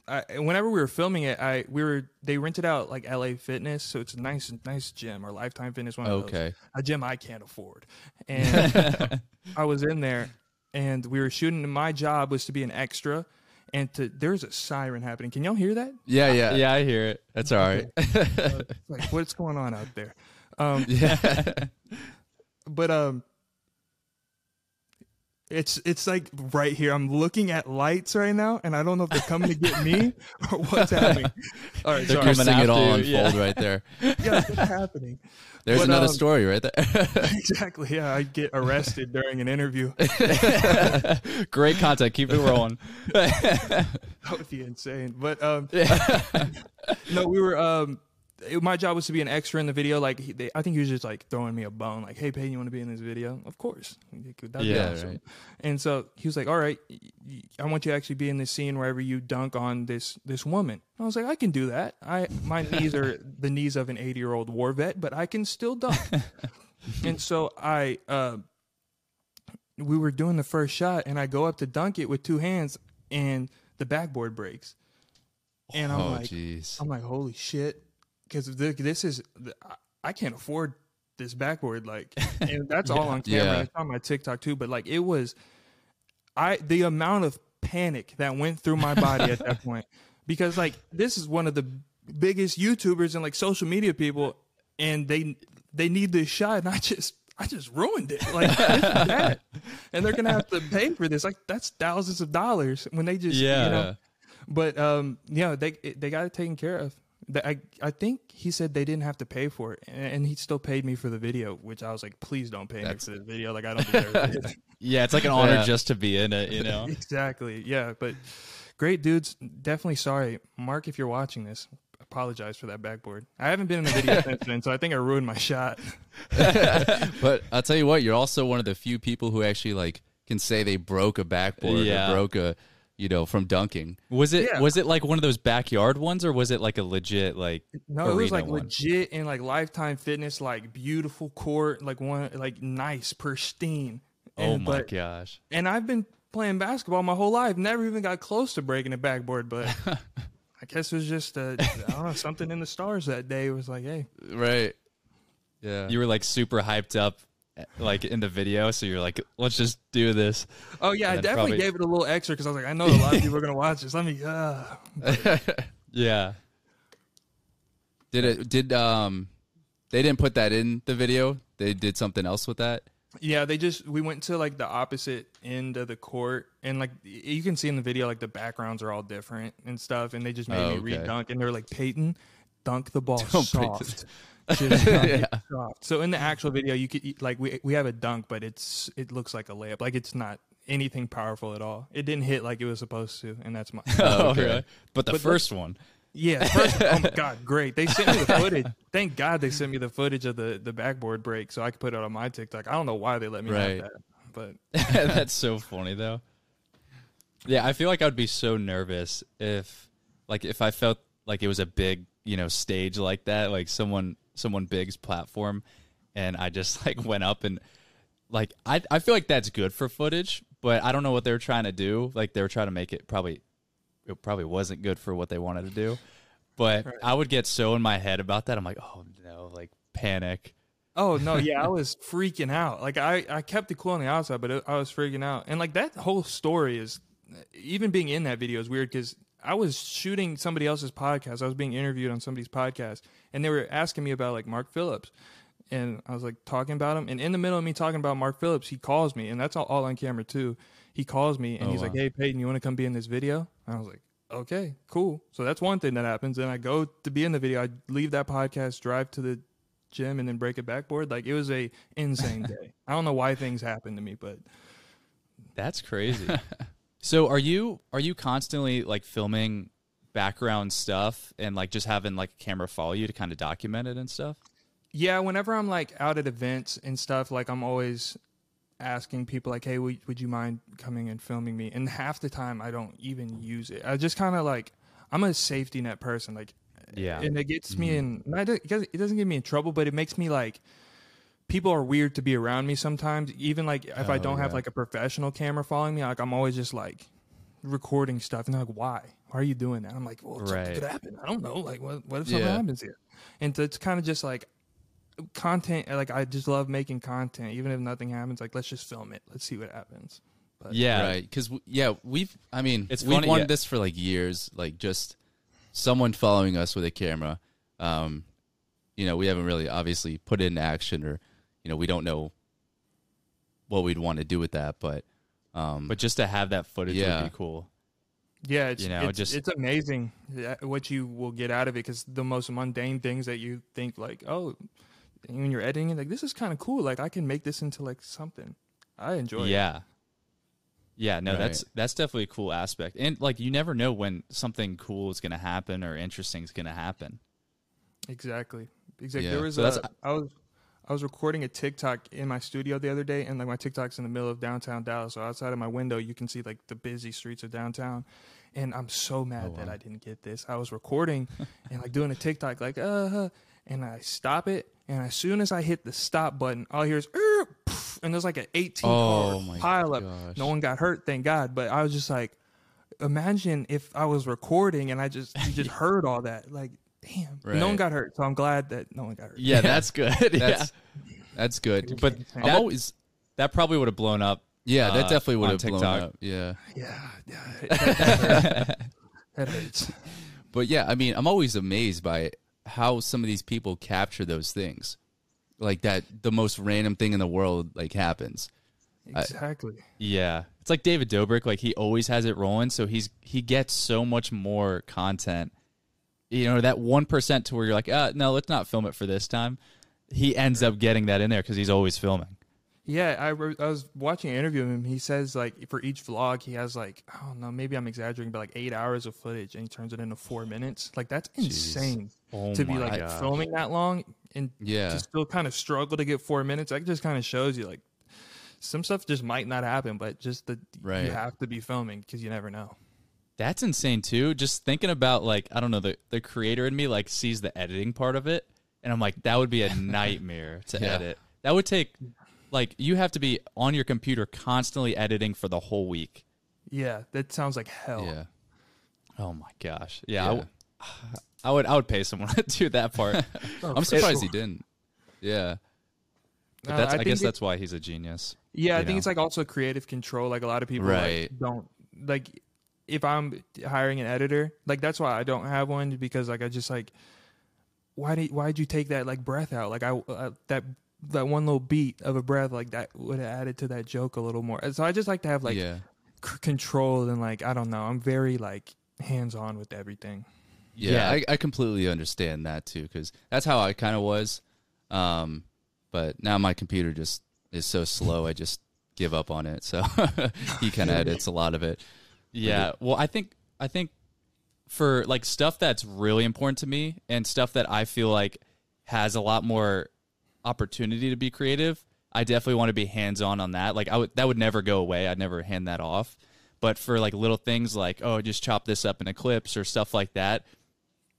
I, whenever we were filming it, I we were they rented out like LA Fitness, so it's a nice nice gym or Lifetime Fitness one. Okay, a gym I can't afford, <laughs> and I was in there, and we were shooting. And My job was to be an extra and to there's a siren happening. Can y'all hear that? Yeah, yeah, yeah. I hear it. That's all right. uh, <laughs> like what's going on out there? Um, yeah, <laughs> but um, it's it's like right here. I'm looking at lights right now, and I don't know if they're coming to get me <laughs> or what's happening. All right, they're sorry. seeing it all unfold yeah. right there. <laughs> yeah, what's happening? <laughs> There's but, another um, story right there. exactly. Yeah, I get arrested during an interview. Great content. Keep it rolling. that would be insane. But um, no, we were um, it, my job was to be an extra in the video. Like he, they, I think he was just like throwing me a bone, like, "Hey, Peyton, you want to be in this video?" Of course, That'd yeah, awesome. right. And so he was like, "All right, I want you to actually be in this scene wherever you dunk on this this woman." I was like, "I can do that. I my knees are <laughs> the knees of an eighty year old war vet, but I can still dunk." <laughs> and so I, uh, we were doing the first shot, and I go up to dunk it with two hands, and the backboard breaks. And I'm oh, like, geez. I'm like, holy shit! Because this is I can't afford this backboard like <laughs> and that's all on camera Yeah. and it's on my tiktok too but like it was i the amount of panic that went through my body at that <laughs> point because like this is one of the biggest youtubers and like social media people and they they need this shot and i just i just ruined it like that. <laughs> and they're gonna have to pay for this like that's thousands of dollars when they just Yeah. you know but um yeah they they got it taken care of The- I, I think he said they didn't have to pay for it, and and he still paid me for the video, which I was like, please don't pay That's- me for the video. Like I don't deserve it. <laughs> Yeah, it's like an honor Yeah. just to be in it, you know. <laughs> exactly. Yeah, but great dudes. Definitely sorry, Mark, if you're watching this. Apologize for that backboard. I haven't been in a video <laughs> since then, so I think I ruined my shot. But I'll tell you what, you're also one of the few people who actually like can say they broke a backboard Yeah. or broke a, you know, from dunking. Was it Yeah. was it like one of those backyard ones or was it like a legit like No, it was like one? legit and like Lifetime Fitness, like beautiful court, like one like nice, pristine. Oh my but, gosh. And I've been playing basketball my whole life, never even got close to breaking a backboard, but <laughs> I guess it was just uh, I don't know something in the stars that day. It was like, hey, Right. Yeah. You were like super hyped up like in the video, so you're like, let's just do this. oh yeah, I definitely probably- gave it a little extra because I was like, I know a lot of <laughs> people are gonna watch this. Let me, uh. <laughs> Yeah. did it did um they didn't put that in the video? They did something else with that? Yeah, they just we went to like the opposite end of the court, and like you can see in the video, like the backgrounds are all different and stuff, and they just made Oh, me okay. re-dunk, and they're like Peyton, dunk the ball <laughs> Don't soft. Just dunk it soft. So in the actual video, you could like we we have a dunk, but it's it looks like a layup, like it's not anything powerful at all. It didn't hit like it was supposed to, and that's my <laughs> Oh, okay. really? But the But first one. yeah. First, oh my <laughs> god, great! They sent me the footage. Thank God they sent me the footage of the the backboard break, so I could put it on my TikTok. I don't know why they let me Right. have that, but. <laughs> That's so funny though. Yeah, I feel like I would be so nervous if like if I felt like it was a big, you know, stage like that, like someone someone big's platform and I just <laughs> like went up and like I I feel like that's good for footage, but I don't know what they were trying to do. Like they were trying to make it probably it probably wasn't good for what they wanted to do. But I would get so in my head about that. I'm like, "Oh no, like panic." Oh no, <laughs> yeah, I was freaking out. Like I, I kept it cool on the outside, but it, I was freaking out. And like that whole story is, even being in that video is weird because I was shooting somebody else's podcast. I was being interviewed on somebody's podcast, and they were asking me about like Mark Phillips, and I was like talking about him. And in the middle of me talking about Mark Phillips, he calls me, and that's all, all on camera too. He calls me and Oh, he's like, wow. "Hey Peyton, you want to come be in this video?" And I was like, "Okay, cool." So that's one thing that happens. Then I go to be in the video. I leave that podcast, drive to the gym, and then break a backboard. Like it was a insane <laughs> day. I don't know why things happen to me, but That's crazy. <laughs> so are you are you constantly like filming background stuff and like just having like a camera follow you to kind of document it and stuff? yeah, whenever I'm like out at events and stuff, like I'm always asking people like, "Hey, would, would you mind coming and filming me?" And half the time, I don't even use it. I just kind of like I'm a safety net person, like, Yeah. and it gets me mm-hmm. in. It doesn't it doesn't get me in trouble, but it makes me like. People are weird to be around me sometimes. Even like if I Oh, don't have like a professional camera following me, like I'm always just like recording stuff, and they're like, "Why? Why are you doing that?" I'm like, "Well, something Right. could happen. I don't know. Like, what, what if something Yeah. happens here?" And so it's kind of just like content. Like I just love making content, even if nothing happens. Like let's just film it. Let's see what happens. But Yeah. Right. Because yeah, we've. I mean, It's we've funny, wanted yeah. this for like years. Like just someone following us with a camera. Um, you know, we haven't really obviously put it into action, or you know, we don't know what we'd want to do with that. But um, But just to have that footage Yeah. would be cool. yeah, it's You know, it's, just- it's amazing what you will get out of it because the most mundane things that you think like, oh, when you're editing, it, like this is kind of cool. Like I can make this into like something. I enjoy. it. Yeah. Yeah, no, Right. that's that's definitely a cool aspect. And like you never know when something cool is going to happen or interesting is going to happen. Exactly. Exactly. Yeah. There was So that's- a, I was I was recording a TikTok in my studio the other day, and like my TikTok's in the middle of downtown Dallas. So outside of my window, you can see like the busy streets of downtown. And I'm so mad Oh, that. I didn't get this. I was recording <laughs> and like doing a TikTok, like uh, and I stop it, and as soon as I hit the stop button, all I hear is poof, and there's like an 18 Oh, car pile up. gosh. No one got hurt, thank God. But I was just like, imagine if I was recording and I just you just <laughs> heard all that. Like, damn, no one got hurt. So I'm glad that no one got hurt. Yeah, <laughs> that's good. <laughs> that's That's good. But Insane. I'm That- always that probably would have blown up. Yeah, that uh, definitely would have blown up. Yeah. Yeah, yeah, it- <laughs> that, hurts. that hurts. But yeah, I mean, I'm always amazed by how some of these people capture those things. Like that the most random thing in the world like happens. Exactly. Yeah, it's like David Dobrik. Like he always has it rolling, so he's he gets so much more content. You know that one percent to where you're like, uh, no, let's not film it for this time. He ends up getting that in there because he's always filming. Yeah, I, re- I was watching an interview of him. He says like for each vlog he has like I don't know, maybe I'm exaggerating, but like eight hours of footage, and he turns it into four minutes. Like that's insane Oh to be like gosh. filming that long and Yeah. to still kind of struggle to get four minutes. That just kind of shows you like some stuff just might not happen, but just the Right. you have to be filming because you never know. That's insane too. Just thinking about like I don't know the the creator in me like sees the editing part of it, and I'm like that would be a <laughs> nightmare to Yeah. edit. That would take like you have to be on your computer constantly editing for the whole week. Yeah, that sounds like hell. Yeah. Oh my gosh. Yeah, I Yeah. w- <sighs> I would I would pay someone <laughs> to do that part. <laughs> I'm surprised he didn't. Yeah. But Uh, that's I, guess it- that's why he's a genius. Yeah, I you think know? it's like also creative control. Like a lot of people Right. like, don't like if I'm hiring an editor, like that's why I don't have one because like I just like why did why'd you take that like breath out? Like I uh, that that one little beat of a breath like that would have added to that joke a little more. So I just like to have like yeah. c- control and like I don't know. I'm very like hands on with everything. Yeah, Yeah. I, I completely understand that too because that's how I kind of was. Um, but now my computer just is so slow, I just give up on it. So <laughs> he kind of edits a lot of it. Yeah. Well, I think I think for like stuff that's really important to me and stuff that I feel like has a lot more opportunity to be creative, I definitely want to be hands on on that. Like I would that would never go away. I'd never hand that off. But for like little things like oh, just chop this up in Eclipse or stuff like that,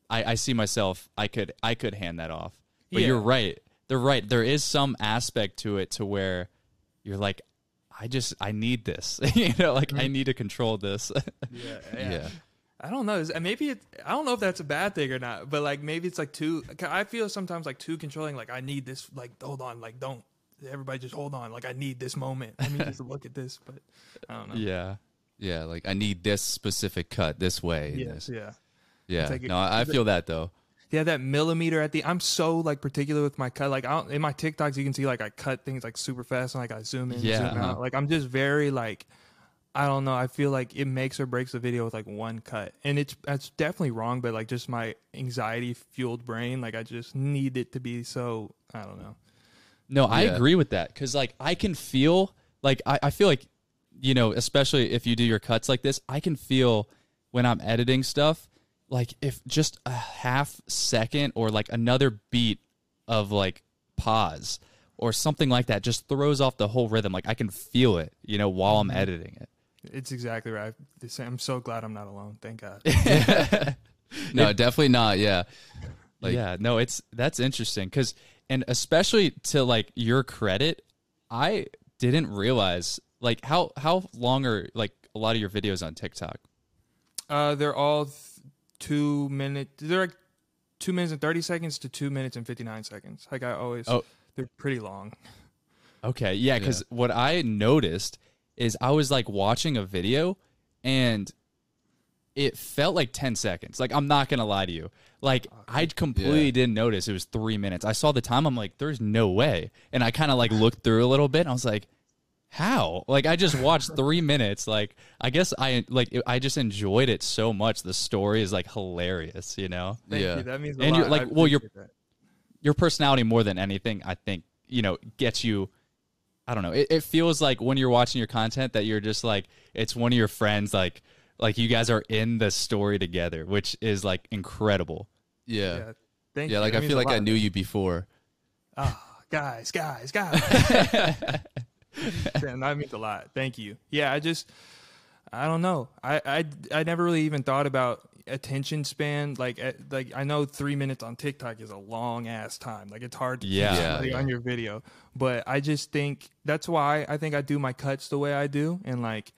I, I see myself. I could I could hand that off. But Yeah. you're right. They're right. There is some aspect to it to where you're like, I just I need this. <laughs> you know, like I mm-hmm. need to control this. Yeah, <laughs> Yeah. I don't know. Maybe it, I don't know if that's a bad thing or not. But like maybe it's like too. I feel sometimes like too controlling. Like I need this. Like hold on. Like don't. Everybody just hold on. Like I need this moment. I need <laughs> just look at this. But I don't know. yeah. Yeah, like I need this specific cut this way. Yes. This- Yeah. Yeah. like- no, I I feel that though. Yeah. That millimeter at the. I'm so like particular with my cut. Like I don't, in my TikToks, you can see like I cut things like super fast and like I zoom in, Yeah, zoom uh-huh. out. Like I'm just very like. I don't know. I feel like it makes or breaks the video with like one cut, and it's that's definitely wrong. But like just my anxiety fueled brain, like I just need it to be so. I don't know. No, I Yeah. agree with that because like I can feel like I, I feel like you know especially if you do your cuts like this, I can feel when I'm editing stuff like if just a half second or like another beat of like pause or something like that just throws off the whole rhythm. Like I can feel it, you know, while I'm editing it. It's exactly right. I'm so glad I'm not alone. Thank God. <laughs> <laughs> No, definitely not. Yeah. Like- yeah, no, it's that's interesting because and especially to like your credit, I didn't realize like how how long are like a lot of your videos on TikTok. Uh, they're all th- two minutes. They're like two minutes and thirty seconds to two minutes and fifty nine seconds. Like I always. Oh. they're pretty long. Okay, yeah, because what I noticed is I was like watching a video and it felt like 10 seconds. Like, I'm not going to lie to you. Like, I completely Yeah. didn't notice it was three minutes. I saw the time. I'm like, there's no way. And I kind of like looked through a little bit. And I was like, how? Like, I just watched three minutes. Like, I guess I like, I just enjoyed it so much. The story is like hilarious, you know? Thank Yeah. you. That means a And lot. you're like, I well, you're- that. your personality more than anything, I think, you know, gets you. I don't know. It, it feels like when you're watching your content that you're just like it's one of your friends, like like you guys are in the story together, which is like incredible. Yeah. Yeah. Thank Yeah, you. like That I feel a like I knew you before. Ah, guys, guys, guys. <laughs> <laughs> Damn, that means a lot. Thank you. Yeah, I just, I don't know. I, I, I never really even thought about attention span. Like, eh, like I know three minutes on TikTok is a long ass time. Like, it's hard to Yeah. Yeah, on your video. But I just think that's why I think I do my cuts the way I do, and like,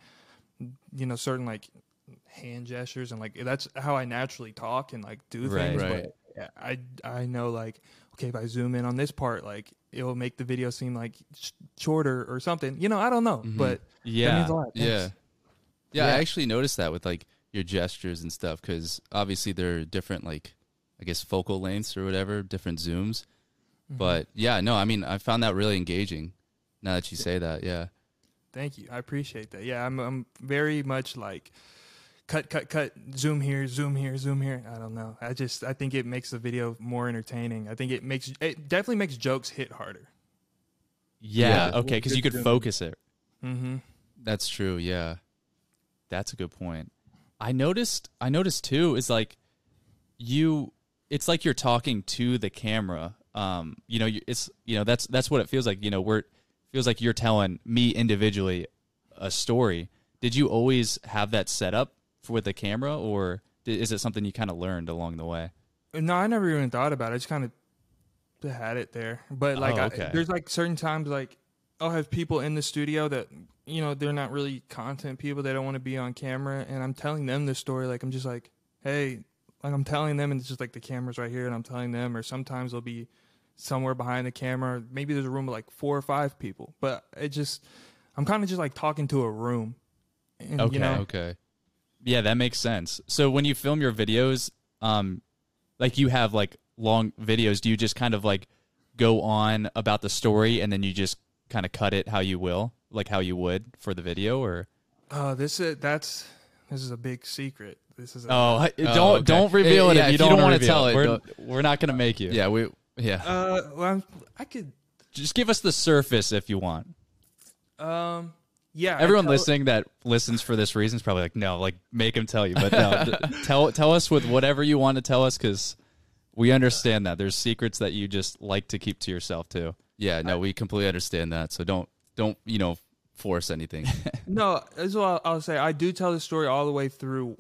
you know, certain like hand gestures and like that's how I naturally talk and like do things. Right. But I I know like okay, if I zoom in on this part, like it will make the video seem like sh- shorter or something. You know, I don't know, Mhm. but that Yeah. means a lot. Yeah. Thanks. yeah. I actually noticed that with like your gestures and stuff because obviously there are different like I guess focal lengths or whatever, different zooms. Mhm. But yeah, no, I mean I found that really engaging. Now that you say that, yeah. Thank you. I appreciate that. Yeah, I'm I'm very much like cut cut cut zoom here, zoom here, zoom here. I don't know. I just I think it makes the video more entertaining. I think it makes it definitely makes jokes hit harder. Yeah. Yeah. Okay. Because you could zoom. focus it. Mm-hmm. That's true. Yeah. That's a good point. I noticed. I noticed too is like you. It's like you're talking to the camera. Um. You know. It's. You know. That's. That's what it feels like. You know. We're. Feels like you're telling me individually a story. Did you always have that set up for with the camera, or is it something you kind of learned along the way? No, I never even thought about it. I just kind of had it there. But like, Oh, I- there's like certain times like I'll have people in the studio that you know they're not really content people. They don't want to be on camera, and I'm telling them the story. Like I'm just like, hey, like I'm telling them, and it's just like the camera's right here, and I'm telling them. Or sometimes they'll be somewhere behind the camera. Maybe there's a room of like four or five people, but it just I'm kind of just like talking to a room. And, Okay. You know, Okay. Yeah, that makes sense. So when you film your videos, um, like you have like long videos, do you just kind of like go on about the story and then you just kind of cut it how you will, like how you would for the video, or uh, this is that's this is a big secret. This is a, oh, don't Oh, okay. don't reveal it Yeah, if you don't, don't want wanna tell it, We're, don't- we're not gonna make you. Yeah, we yeah. uh, well, I'm, I could just give us the surface if you want. Um. Yeah. Everyone tell- listening that listens for this reason is probably like, no, like make him tell you. But no, <laughs> tell tell us with whatever you want to tell us because we understand that there's secrets that you just like to keep to yourself too. Yeah, no, we completely understand that. So don't don't, you know, force anything. <laughs> No, as well. I'll say I do tell the story all the way through.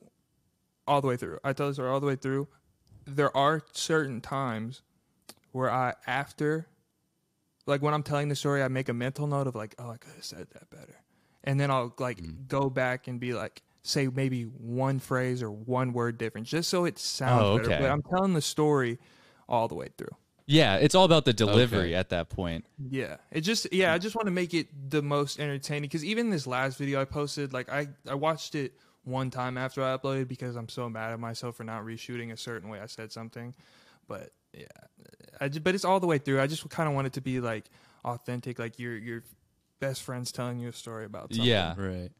All the way through. I tell the story all the way through. There are certain times where I after, like when I'm telling the story, I make a mental note of like, oh, I could have said that better, and then I'll like mm-hmm. go back and be like, say maybe one phrase or one word different, just so it sounds Oh, better. But I'm telling the story all the way through. Yeah, it's all about the delivery Okay. at that point. Yeah, it just yeah, I just want to make it the most entertaining because even this last video I posted, like I I watched it one time after I uploaded because I'm so mad at myself for not reshooting a certain way I said something, but yeah, I just, but it's all the way through. I just kind of want it to be like authentic, like your your best friends telling you a story about something. Yeah. right.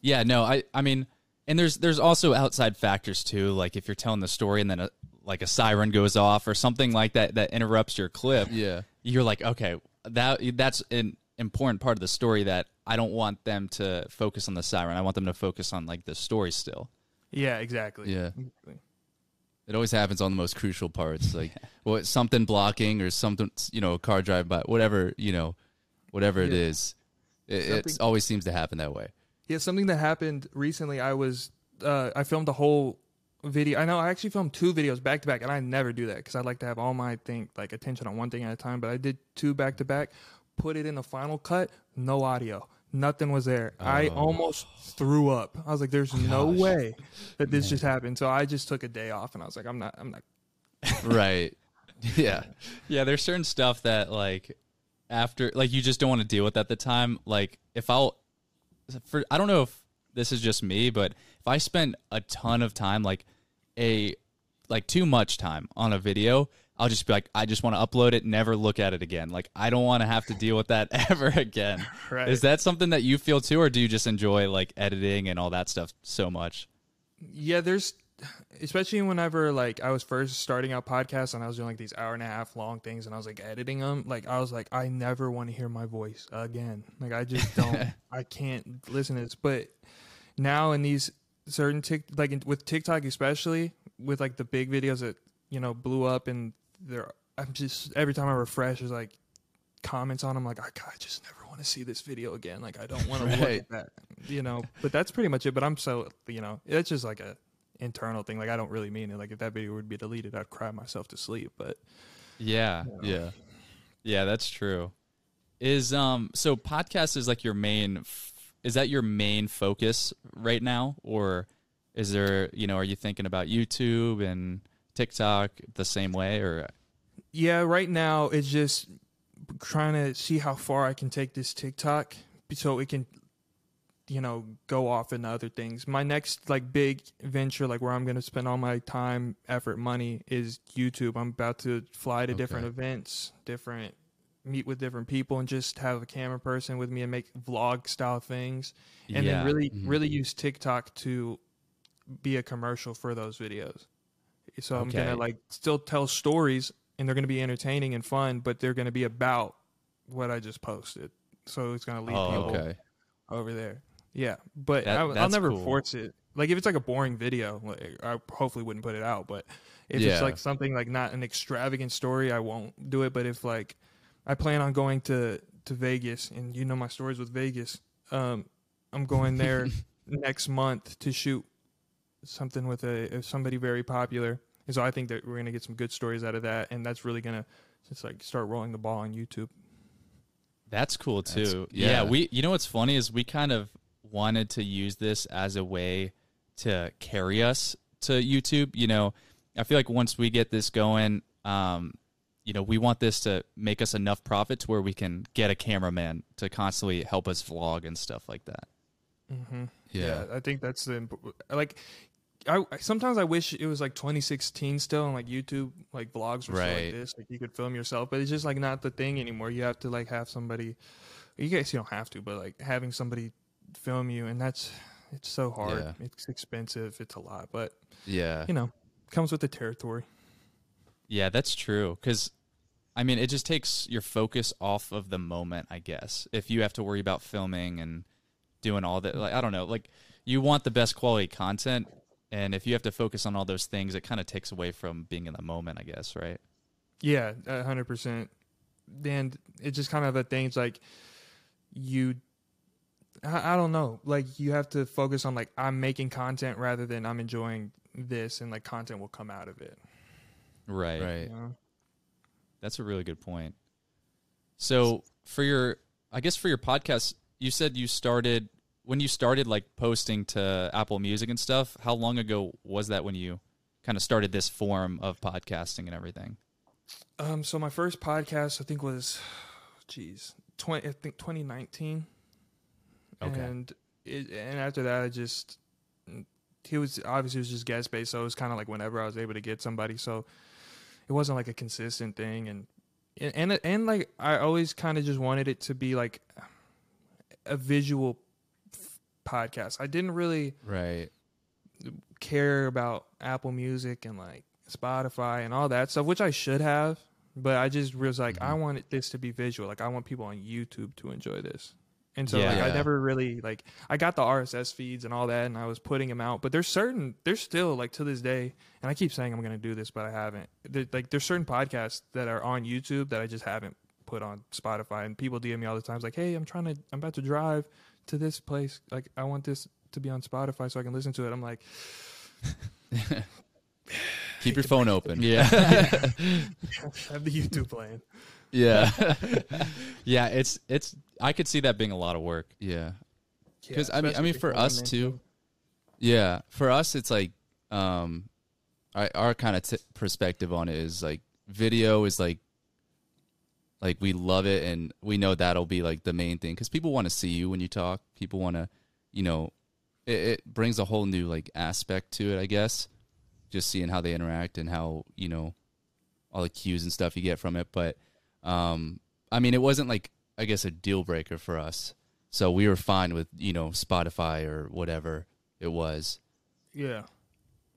Yeah, no, I I mean, and there's there's also outside factors too. Like if you're telling the story and then a, like a siren goes off or something like that that interrupts your clip, Yeah. you're like, okay, that that's an important part of the story that I don't want them to focus on the siren. I want them to focus on like the story still. yeah, exactly. Yeah. Exactly. It always happens on the most crucial parts, like <laughs> well, something blocking or something, you know, a car drive by, whatever, you know, whatever it Yeah. is. It it Something- always seems to happen that way. Yeah, something that happened recently. I was uh, I filmed a whole video. I know I actually filmed two videos back to back, and I never do that because I like to have all my thing like attention on one thing at a time. But I did two back to back. Put it in the final cut. No audio. Nothing was there. I almost threw up. I was like, "There's <laughs> no way that this just happened." So I just took a day off, and I was like, "I'm not. I'm not." <laughs> right. <laughs> Yeah. Yeah, there's certain stuff that like after like you just don't want to deal with at the time. Like if I'll for I don't know if this is just me, but if I spend a ton of time like a like too much time on a video, I'll just be like I just want to upload it, never look at it again. Like I don't want to have to deal with that <laughs> ever again. <laughs> Right. Is that something that you feel too or do you just enjoy like editing and all that stuff so much? Yeah, there's especially whenever like I was first starting out podcasts and I was doing like these hour and a half long things and I was like editing them. Like I was like, I never want to hear my voice again. Like I just <laughs> don't. I can't listen to this. But now in these certain tick like in, with TikTok especially with like the big videos that you know blew up and there, I'm just every time I refresh, there's like comments on them like I, I just never want to see this video again. Like I don't want to look at that. You know, but that's pretty much it. But I'm so you know, it's just like a internal thing. Like I don't really mean it. Like if that video would be deleted, I'd cry myself to sleep. But Yeah. Yeah. Yeah, that's true. Is um so podcast is like your main f- is that your main focus right now or is there, you know, are you thinking about YouTube and TikTok the same way, or Yeah, right now it's just trying to see how far I can take this TikTok so it can you know go off into other things. My next like big venture like where I'm going to spend all my time, effort, money is YouTube. I'm about to fly to different events, different meet with different people and just have a camera person with me and make vlog style things and Yeah. then really Mhm. really use TikTok to be a commercial for those videos. So I'm gonna like still tell stories and they're gonna be entertaining and fun, but they're gonna be about what I just posted. So it's gonna lead Oh, people Okay. over there. Yeah, but That- I, I'll never cool. force it. Like if it's like a boring video, like, I hopefully wouldn't put it out. But if Yeah. it's like something like not an extravagant story, I won't do it. But if like I plan on going to to Vegas, and you know my stories with Vegas, um, I'm going there <laughs> next month to shoot something with a somebody very popular. And so I think that we're gonna get some good stories out of that, and that's really gonna just like start rolling the ball on YouTube. That's cool That's- too. yeah. yeah. we you know what's funny is we kind of wanted to use this as a way to carry us to YouTube. You know, I feel like once we get this going, um, you know, we want this to make us enough profit to where we can get a cameraman to constantly help us vlog and stuff like that. Mm-hmm. Yeah. I think that's the imp- like. I sometimes I wish it was like 2016 still, and like YouTube like vlogs were still Right. like this, like you could film yourself, but it's just like not the thing anymore. You have to like have somebody. You guys, you don't have to, but like having somebody film you, and that's it's so hard. Yeah. It's expensive. It's a lot, but Yeah. you know, comes with the territory. Yeah, that's true. Because, I mean, it just takes your focus off of the moment, I guess. If you have to worry about filming and doing all that, like, I don't know, like, you want the best quality content. And if you have to focus on all those things, it kind of takes away from being in the moment, I guess, right? Yeah, a hundred percent. And it's just kind of a thing. It's like you, I, I don't know. Like you have to focus on like I'm making content rather than I'm enjoying this, and like content will come out of it. Right. you Right. know? That's a really good point. So, for your, I guess for your podcast, you said you started, when you started like posting to Apple Music and stuff, how long ago was that when you kind of started this form of podcasting and everything? Um. So my first podcast, I think, was, geez, twenty. I think 2019. Okay. And it, and after that, I just he was obviously it was just guest based, so it was kind of like whenever I was able to get somebody. So it wasn't like a consistent thing, and and and, and like I always kind of just wanted it to be like a visual f- podcast. I didn't really Right. care about Apple Music and like Spotify and all that stuff, which I should have. But I just was like, I mm-hmm. wanted this to be visual. Like I want people on YouTube to enjoy this. And so like, I never really like I got the RSS feeds and all that, and I was putting them out. But there's certain there's still like to this day, and I keep saying I'm gonna do this, but I haven't. There, like there's certain podcasts that are on YouTube that I just haven't put on Spotify, and people DM me all the time. Like, hey, I'm trying to, I'm about to drive to this place. Like I want this to be on Spotify so I can listen to it. I'm like, <laughs> Keep your phone open. Yeah. <laughs> have the YouTube playing. Yeah. <laughs> yeah, it's it's I could see that being a lot of work. yeah. Yeah, Because I mean, I mean, for us into too. Yeah, for us, it's like, um, our, our kind of t- perspective on it is like video is like, like we love it and we know that'll be like the main thing because people want to see you when you talk. People want to, you know, it, it brings a whole new like aspect to it, I guess. Just seeing how they interact and how you know all the cues and stuff you get from it. But um, I mean, it wasn't like I guess a deal breaker for us. So we were fine with you know Spotify or whatever it was. Yeah.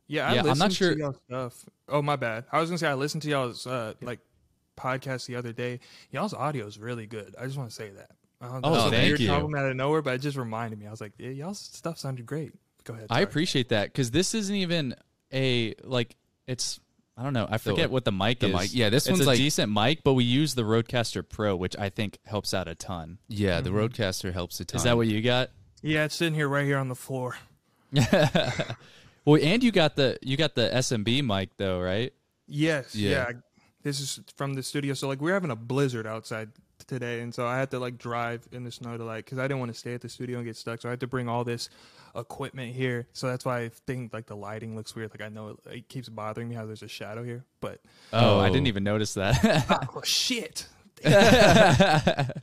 Yeah, I Yeah, I'm not sure- stuff. Oh my bad. I was gonna say I listened to y'all's uh, like podcast the other day. Y'all's audio is really good. I just want to say that. Uh, Oh, a thank weird you. Compliment out of nowhere, but it just reminded me. I was like, yeah, y'all's stuff sounded great. Go ahead. I appreciate that because this isn't even a like it's I don't know I forget what the mic the is. mic- yeah, this it's one's a like- decent mic, but we use the RODECaster Pro, which I think helps out a ton. Yeah, the mm-hmm. RODECaster helps a ton. Is that what you got? Yeah, it's sitting here right here on the floor. <laughs> Well, and you got the you got the SMB mic though, right? Yes. Yeah. Yeah. This is from the studio. So like we're having a blizzard outside t- today, and so I had to like drive in the snow to like because I didn't want to stay at the studio and get stuck, so I had to bring all this equipment here. So that's why I think like the lighting looks weird. Like I know it, it keeps bothering me how there's a shadow here, but Oh, I Oh. didn't even notice that. <laughs> <laughs> oh shit. <laughs> yeah.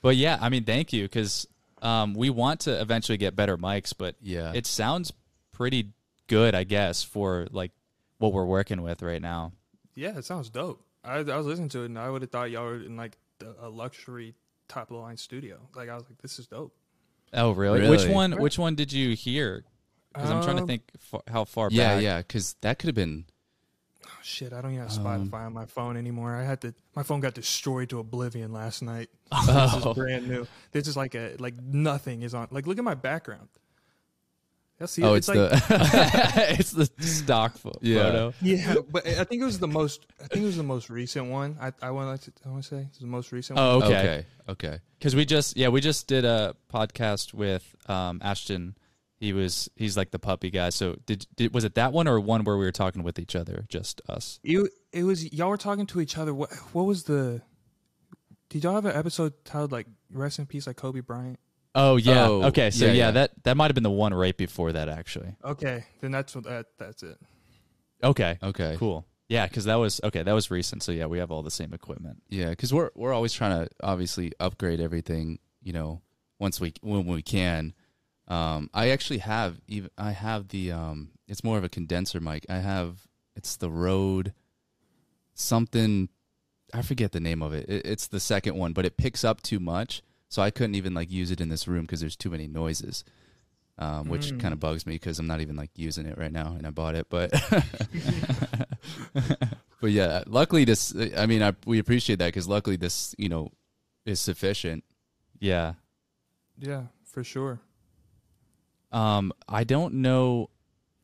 but yeah, I mean, thank you because um, we want to eventually get better mics, but Yeah. it sounds pretty good, I guess, for like what we're working with right now. Yeah, it sounds dope. I, I was listening to it and I would have thought y'all were in like the, a luxury top of the line studio. Like I was like, this is dope. Oh, really? Which one? Which one did you hear? Because I'm trying to Um, think fa- how far Yeah, back. yeah, because that could have been. Oh, shit, I don't even have Um, Spotify on my phone anymore. I had to. My phone got destroyed to oblivion last night. <laughs> Oh. This is brand new. This is like a like nothing is on. Like look at my background. Yeah, see, Oh, it's, it's, like the. <laughs> <laughs> it's the stock pho- Yeah. photo. yeah, but I think it was the most. I think it was the most recent one. I I want to. I want to say it's the most recent. Oh, one. okay. okay. Okay. Because we just yeah we just did a podcast with um, Ashton. He was he's like the puppy guy. So did, did was it that one or one where we were talking with each other, just us? You. It was y'all were talking to each other. What what was the? Did y'all have an episode titled like "Rest in Peace" like Kobe Bryant? Oh yeah. Oh, okay. So yeah, yeah, yeah. that that might have been the one right before that actually. Okay, then that's what that that's it. Okay. Okay. Cool. Yeah, because that was okay. That was recent. So yeah, we have all the same equipment. Yeah, because we're we're always trying to obviously upgrade everything. You know, once we when we can. Um, I actually have even I have the um, it's more of a condenser mic. I have it's the Rode something. I forget the name of it. it. It's the second one, but it picks up too much, so I couldn't even like use it in this room because there's too many noises. Um, which Mm. kind of bugs me because I'm not even like using it right now, and I bought it, but <laughs> <laughs> but yeah, luckily this. I mean, I we appreciate that because luckily this, you know, is sufficient. Yeah. Yeah, for sure. Um, I don't know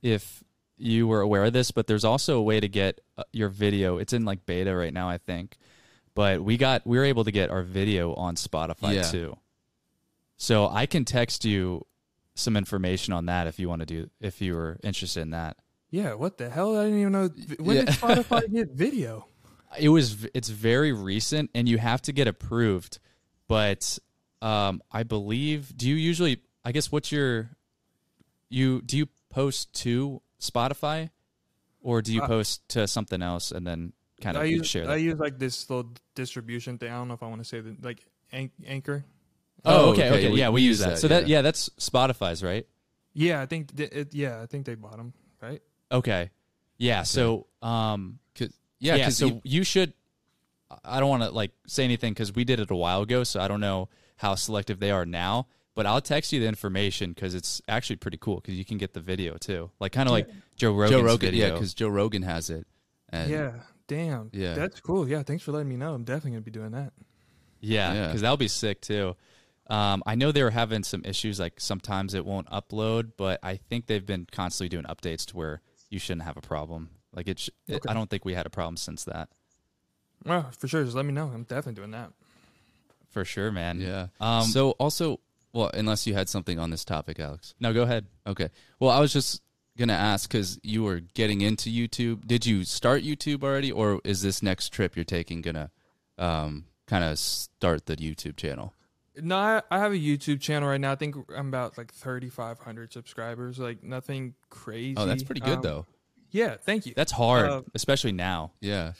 if you were aware of this, but there's also a way to get uh, your video. It's in like beta right now, I think. But we got we were able to get our video on Spotify Yeah. too. So I can text you some information on that if you want to do if you were interested in that. Yeah, what the hell? I didn't even know. When Yeah. did <laughs> Spotify get video? It was it's very recent and you have to get approved, but um I believe do you usually I guess what's your you do you post to Spotify or do you Uh, post to something else and then kind of I use share I use like this little distribution thing. I don't know if I want to say that like An- Anchor. Oh, Oh, okay, okay, okay. we- yeah, we, we use use that. that, So that yeah. yeah, that's Spotify's, right? Yeah, I think th- it, yeah, I think they bought them, right? Okay. Yeah, so um Cause, yeah, yeah, because so you, should I don't want to like say anything cuz we did it a while ago, so I don't know how selective they are now, but I'll text you the information cuz it's actually pretty cool cuz you can get the video too. Like kind of like Joe Rogan's Joe Rogan, video. yeah, because Joe Rogan has it. And yeah, damn. Yeah. that's cool. Yeah, thanks for letting me know. I'm definitely gonna be doing that. Yeah, Yeah. because that'll be sick too. Um, I know they were having some issues, like sometimes it won't upload, but I think they've been constantly doing updates to where you shouldn't have a problem. Like it, sh- it Okay. I don't think we had a problem since that, Well, for sure. Just let me know. I'm definitely doing that. for sure, man. yeah. Um, so also, well, unless you had something on this topic, Alex. no, go ahead. Okay. Well, I was just gonna ask because you were getting into YouTube. Did you start YouTube already, or is this next trip you're taking gonna um, kind of start the YouTube channel? No, I, I have a YouTube channel right now. I think I'm about like 3,500 subscribers. Like nothing crazy. Oh, that's pretty good Um, though. Yeah, thank you. That's hard, Uh, especially now. Yeah.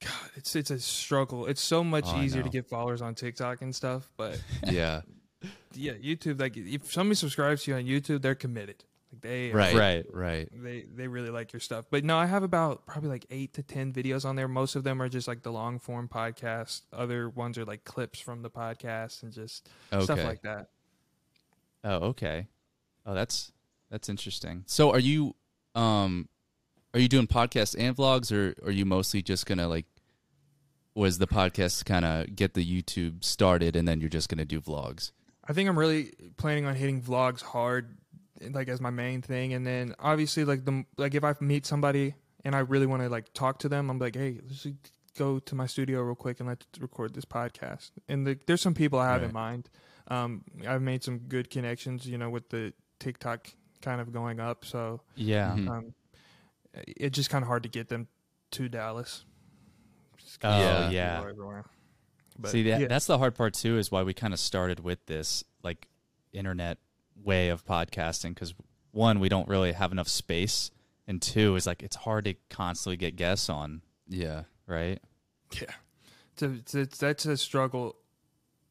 God, it's it's a struggle. It's so much Oh, easier to get followers on TikTok and stuff. But <laughs> Yeah. <laughs> yeah, YouTube. Like if somebody subscribes to you on YouTube, they're committed. Like they are- Right. Right. Right. They they really like your stuff. But no, I have about probably like eight to ten videos on there. Most of them are just like the long form podcast. Other ones are like clips from the podcast and just stuff like that. Oh, okay. Oh, that's that's interesting. So are you um are you doing podcasts and vlogs or are you mostly just gonna like was the podcast kind of get the YouTube started and then you're just gonna do vlogs? I think I'm really planning on hitting vlogs hard, like as my main thing, and then obviously like the like if I meet somebody and I really want to like talk to them, I'm like, hey, let's just go to my studio real quick and let's record this podcast. And the, there's some people I have in mind. Um, I've made some good connections, you know, with the TikTok kind of going up, so Yeah. Mhm. um, it's just kind of hard to get them to Dallas. Oh, Yeah. yeah. But, See, that, yeah. that's the hard part too. Is why we kind of started with this like internet way of podcasting because one, we don't really have enough space, and two is like it's hard to constantly get guests on, Yeah. right? Yeah, it's a, it's, it's that's a struggle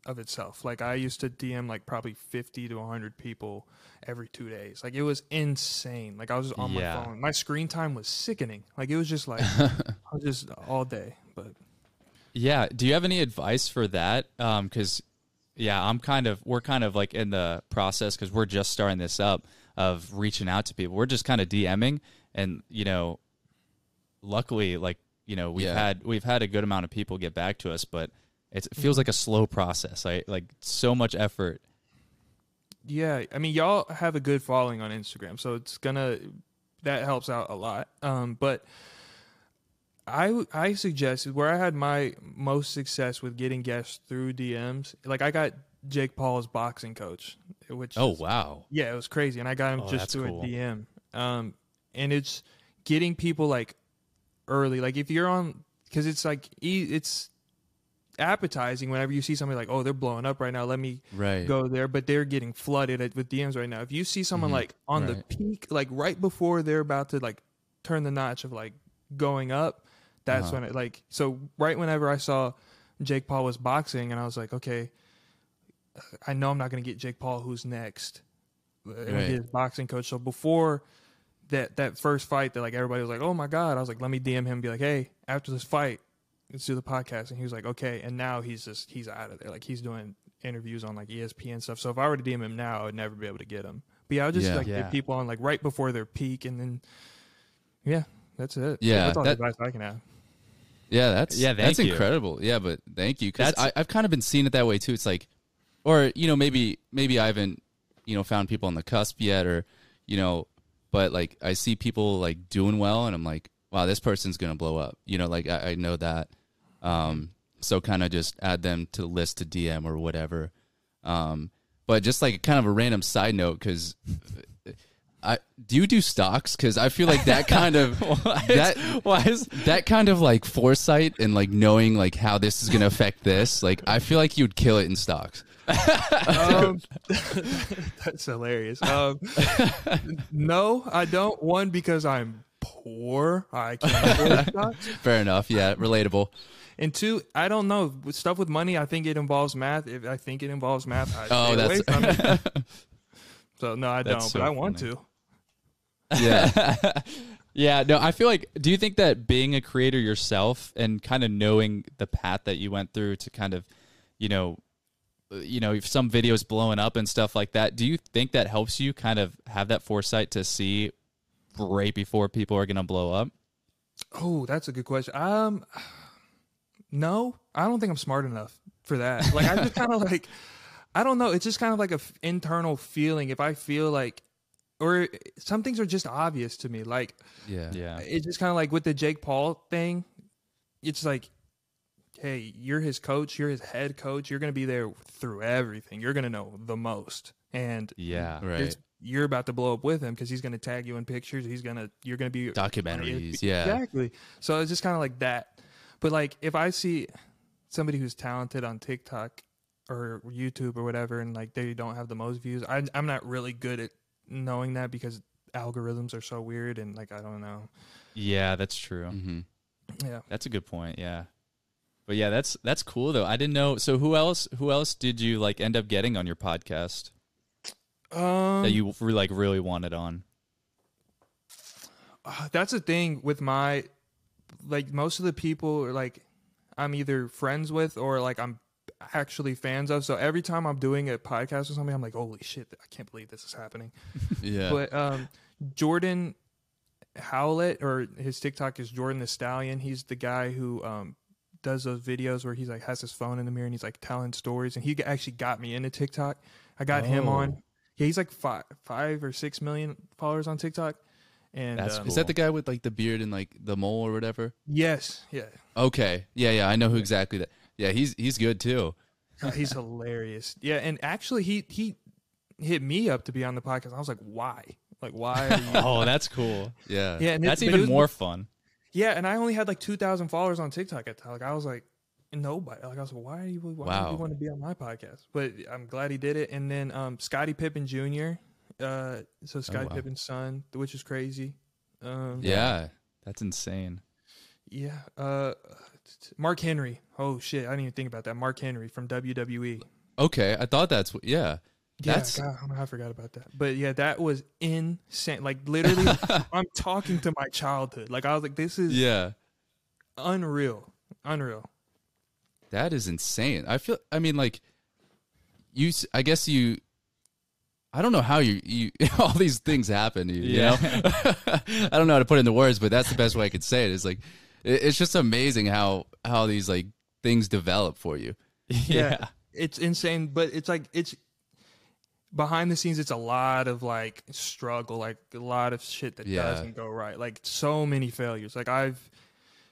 of itself. Like I used to DM like probably fifty to hundred people every two days. Like it was insane. Like I was on Yeah. my phone. My screen time was sickening. Like it was just like <laughs> I was just all day. But Yeah. Do you have any advice for that? Um, because, yeah, I'm kind of, we're kind of like in the process because we're just starting this up of reaching out to people. We're just kind of DMing. And, you know, luckily, like, you know, we've Yeah. had, we've had a good amount of people get back to us, but it's, it feels like a slow process. I like so much effort. yeah, I mean y'all have a good following on Instagram, so it's gonna that helps out a lot. Um, but I I suggested where I had my most success with getting guests through DMs. Like I got Jake Paul's boxing coach, which Oh, is- wow. yeah, it was crazy, and I got him Oh, just through cool. a DM. Um, and it's getting people like early, like if you're on, because it's like e- it's appetizing whenever you see somebody like, oh, they're blowing up right now. Let me Right. go there, but they're getting flooded at, with DMs right now. If you see someone Mhm. like on the peak, like right before they're about to like turn the notch of like going up, that's Uh-huh. when it like so right whenever I saw Jake Paul was boxing and I was like, okay, I know I'm not going to get Jake Paul. Who's next? And Right. his boxing coach. So before that that first fight, that like everybody was like, oh my god, I was like, let me DM him, and be like, hey, after this fight, let's do the podcast. And he was like, okay. And now he's just he's out of there. Like he's doing interviews on like ESPN stuff. So if I were to DM him now, I'd never be able to get him. But yeah, I would just Yeah. like Yeah. get people on like right before their peak, and then yeah, that's it. Yeah, that's all that- the advice I can have. Yeah, that's Yeah, that's you. incredible. Yeah, but thank you because I've kind of been seeing it that way too. It's like, or you know, maybe maybe I haven't you know found people on the cusp yet, or you know, but like I see people like doing well, and I'm like, wow, this person's gonna blow up. You know, like I, I know that. Um, so kind of just add them to the list to DM or whatever. Um, but just like kind of a random side note because. I do you do stocks because I feel like that kind of <laughs> that Why is, that kind of like foresight and like knowing like how this is going to affect this like i feel like you'd kill it in stocks um, <laughs> <laughs> that's hilarious. Um, no, I don't. One because I'm poor. I can't afford stocks. fair enough yeah relatable And two, I don't know with stuff with money. I think it involves math. If I think it involves math, I Oh, stay away that's- from it. So no, I That's don't. so but I want funny. to. Yeah <laughs> yeah, no, I feel like, do you think that being a creator yourself and kind of knowing the path that you went through to kind of, you know, uh, you know, if some videos blowing up and stuff like that, do you think that helps you kind of have that foresight to see right before people are going to blow up? Oh, that's a good question. Um, <sighs> no, I don't think I'm smart enough for that. Like I just <laughs> kind of like, I don't know. It's just kind of like a f- internal feeling. If I feel like, or eh, some things are just obvious to me. Like yeah Yeah. it's just kind of like with the Jake Paul thing. It's like, hey, you're his coach. You're his head coach. You're gonna be there through everything. You're gonna know the most, and Yeah. right you're about to blow up with him because he's gonna tag you in pictures. He's gonna, you're gonna be documentaries yeah Exactly. So it's just kind of like that. But like if I see somebody who's talented on TikTok or YouTube or whatever, and like they don't have the most views, I, I'm not really good at knowing that because algorithms are so weird and like I don't know. Yeah, that's true. hmm Yeah. That's a good point. Yeah. But yeah, that's that's cool though. I didn't know. So who else who else did you like end up getting on your podcast Um, that you were like really wanted on? uh, that's the thing with my like most of the people are like I'm either friends with or like I'm actually fans of. So every time I'm doing a podcast or something, I'm like, holy shit, I can't believe this is happening. <laughs> yeah But um, Jordan Howlett, or his TikTok is Jordan the Stallion. He's the guy who um, does those videos where he's like has his phone in the mirror and he's like telling stories. And he actually got me into TikTok. I got him Oh. on. Yeah, he's like five, five or six million followers on TikTok. And That's um, cool. is that the guy with like the beard and like the mole or whatever yes, yeah, okay yeah yeah i know who exactly that yeah he's he's good too Uh, he's hilarious. Yeah, and actually, he he hit me up to be on the podcast. I was like, why? Like, why? Are you? <laughs> Oh, that's cool. yeah yeah, and That's it even was- more fun. Yeah, and I only had like two thousand followers on TikTok at the time. Like I was like, nobody. Like I was like, why are you? Why Wow. do you want to be on my podcast? But I'm glad he did it. And then um, Scottie Pippen Jr. Uh, so Scottie wow. Pippen's son, which is crazy. Um, Yeah. That's insane. yeah. Uh, Mark Henry. Oh shit, I didn't even think about that. Mark Henry from WWE. Okay. I thought that's what. Yeah. Yeah, That's God, I forgot about that. But yeah, that was insane. Like literally, <laughs> I'm talking to my childhood. Like I was like, this is yeah. unreal, unreal. That is insane. I feel. I mean, like you. I guess you. I don't know how you. You <laughs> all these things happen. to You, you know. <laughs> I don't know how to put it into words, but that's the best way I could say it. Is like, it's just amazing how how these like things develop for you. <laughs> yeah. it's insane but it's like it's behind the scenes it's a lot of like struggle like a lot of shit that Yeah. doesn't go right like so many failures like i've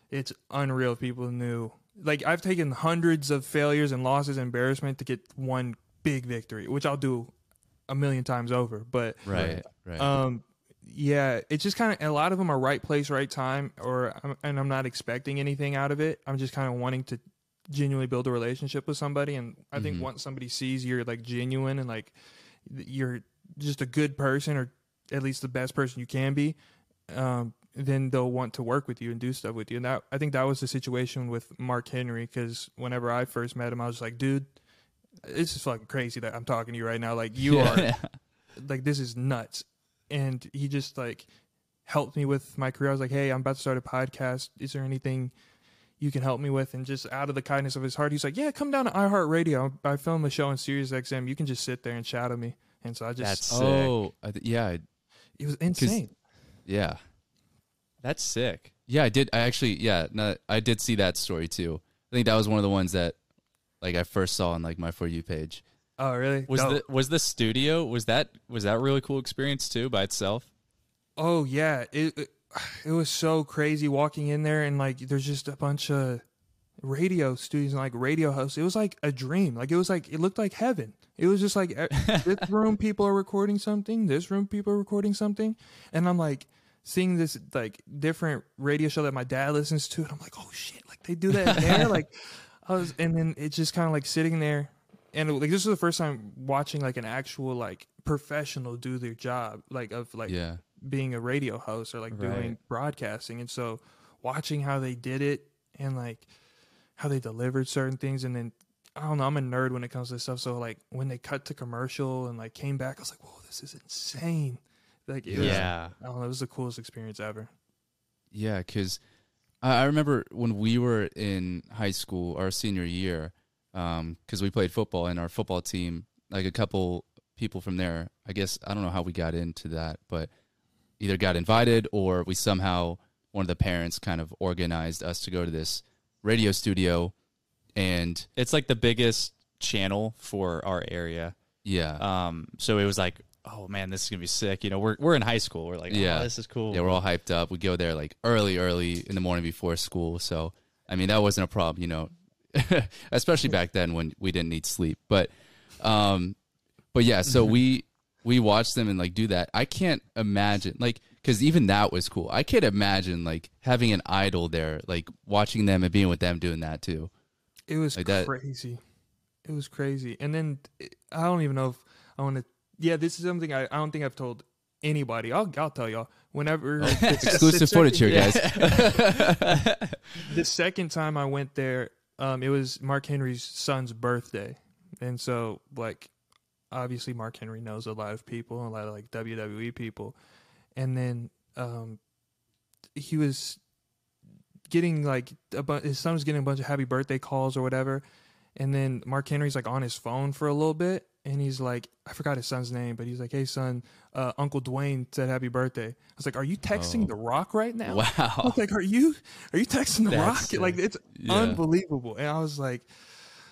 it's unreal if people knew like i've taken hundreds of failures and losses and embarrassment to get one big victory which i'll do a million times over but Right. Right. um yeah it's just kind of a lot of them are right place right time or I'm- and i'm not expecting anything out of it. I'm just kind of wanting to genuinely build a relationship with somebody and i think Mhm. once somebody sees you're like genuine and like you're just a good person or at least the best person you can be um then they'll want to work with you and do stuff with you. And that i think that was the situation with mark henry because whenever i first met him i was like dude this is fucking crazy that i'm talking to you right now. Like you are <laughs> like this is nuts and he just like helped me with my career i was like hey i'm about to start a podcast is there anything you can help me with and just out of the kindness of his heart he's like yeah come down to iheartradio i film a show on sirius xm you can just sit there and shadow me and so i just That's oh, sick. oh, I th- yeah. I- it was insane Yeah. That's sick. Yeah, I did. I actually, yeah, no, I did see that story too. I think that was one of the ones that, like, I first saw on like my for you page. Oh really Was the was the studio was that was that really cool experience too by itself? Oh yeah, it, it <sighs> it was so crazy walking in there and like there's just a bunch of radio studios and like radio hosts. It was like a dream. Like it was like it looked like heaven. It was just like <laughs> this room people are recording something, this room people are recording something, and I'm like seeing this like different radio show that my dad listens to, and I'm like, oh shit, like they do that there, <laughs> like I was, and then it's just kind of like sitting there, and like this was the first time watching like an actual like professional do their job, like of like Yeah. being a radio host or like doing broadcasting and so watching how they did it and like how they delivered certain things and then I don't know, I'm a nerd when it comes to this stuff. So like when they cut to commercial and like came back, I was like, Whoa, this is insane. Like it was, Yeah. I don't know, it was the coolest experience ever. Yeah, because I, I remember when we were in high school, our senior year, because we played football and our football team, like a couple people from there, I guess, I don't know how we got into that, but either got invited or we somehow, one of the parents kind of organized us to go to this radio studio. And It's like the biggest channel for our area. yeah, Um, so it was like, oh man, this is gonna be sick. You know, we're we're in high school. We're like, Yeah. yeah, this is cool. yeah, we're all hyped up. We go there like early, early in the morning before school. So, I mean, that wasn't a problem, you know, <laughs> especially back then when we didn't need sleep. But, um, but yeah, so we we watched them and like do that. I can't imagine like because even that was cool. I can't imagine like having an idol there, like watching them and being with them doing that too. It was Like that- crazy. It was crazy. And then I don't even know if I want to. Yeah, this is something I, I don't think I've told anybody. I'll I'll tell y'all whenever <laughs> it's Exclusive footage here, guys. <laughs> the second time I went there, um, it was Mark Henry's son's birthday, and so like obviously Mark Henry knows a lot of people, a lot of like WWE people, and then um, he was getting like a bu- his son was getting a bunch of happy birthday calls or whatever, and then Mark Henry's like on his phone for a little bit, and he's like, I forgot his son's name, but he's like, Hey son, uh, Uncle Dwayne said happy birthday. I was like, Are you texting Oh. The Rock right now? Wow. I was like, Are you are you texting The That's Rock? sick. Like it's Yeah. unbelievable. And I was like,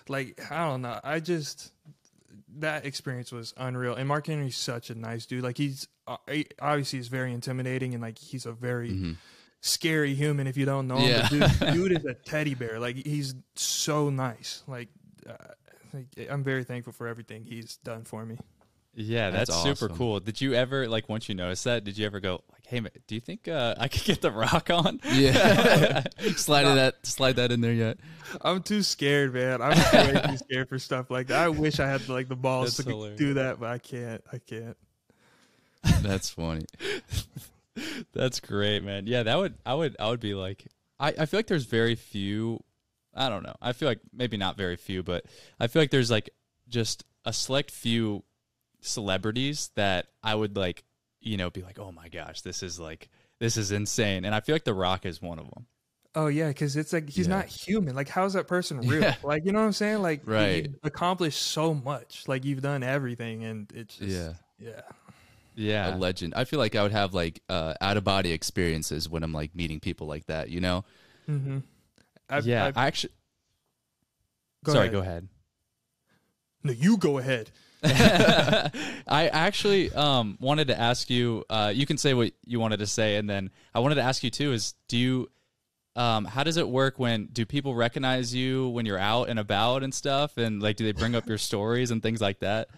like I don't know. I just that experience was unreal. And Mark Henry's such a nice dude. Like he's uh, obviously he's very intimidating and like he's a very Mhm. scary human if you don't know him. Yeah. But dude, <laughs> dude is a teddy bear. Like he's so nice. Like, uh, like I'm very thankful for everything he's done for me. Yeah, that's, That's super cool. Did you ever like once you noticed that? Did you ever go like, "Hey, man, do you think uh, I could get the rock on?" <laughs> Yeah, <laughs> slide that slide that in there yet. I'm too scared, man. I'm way too <laughs> scared for stuff like that. I wish I had like the balls That's to hilarious. do that, but I can't. I can't. That's funny. That's great, man. Yeah, that would I would I would be like I, I feel like there's very few I don't know. I feel like maybe not very few, but I feel like there's like just a select few celebrities that I would like, you know, be like, "Oh my gosh, this is like this is insane." And I feel like The Rock is one of them. Oh yeah, because it's like he's Yeah. not human. Like, how's that person real? Yeah. Like, you know what I'm saying? Like, Right. you've accomplished so much. Like, you've done everything, and it's just, Yeah. yeah. Yeah. a legend. I feel like I would have like uh, out of body experiences when I'm like meeting people like that. You know? Mm-hmm. I've, yeah, I've, I actually go Sorry, ahead. go ahead. No, you go ahead. <laughs> I actually um, wanted to ask you. Uh, you can say what you wanted to say, and then I wanted to ask you too: is do you, um, how does it work when do people recognize you when you're out and about and stuff, and like do they bring up your stories and things like that?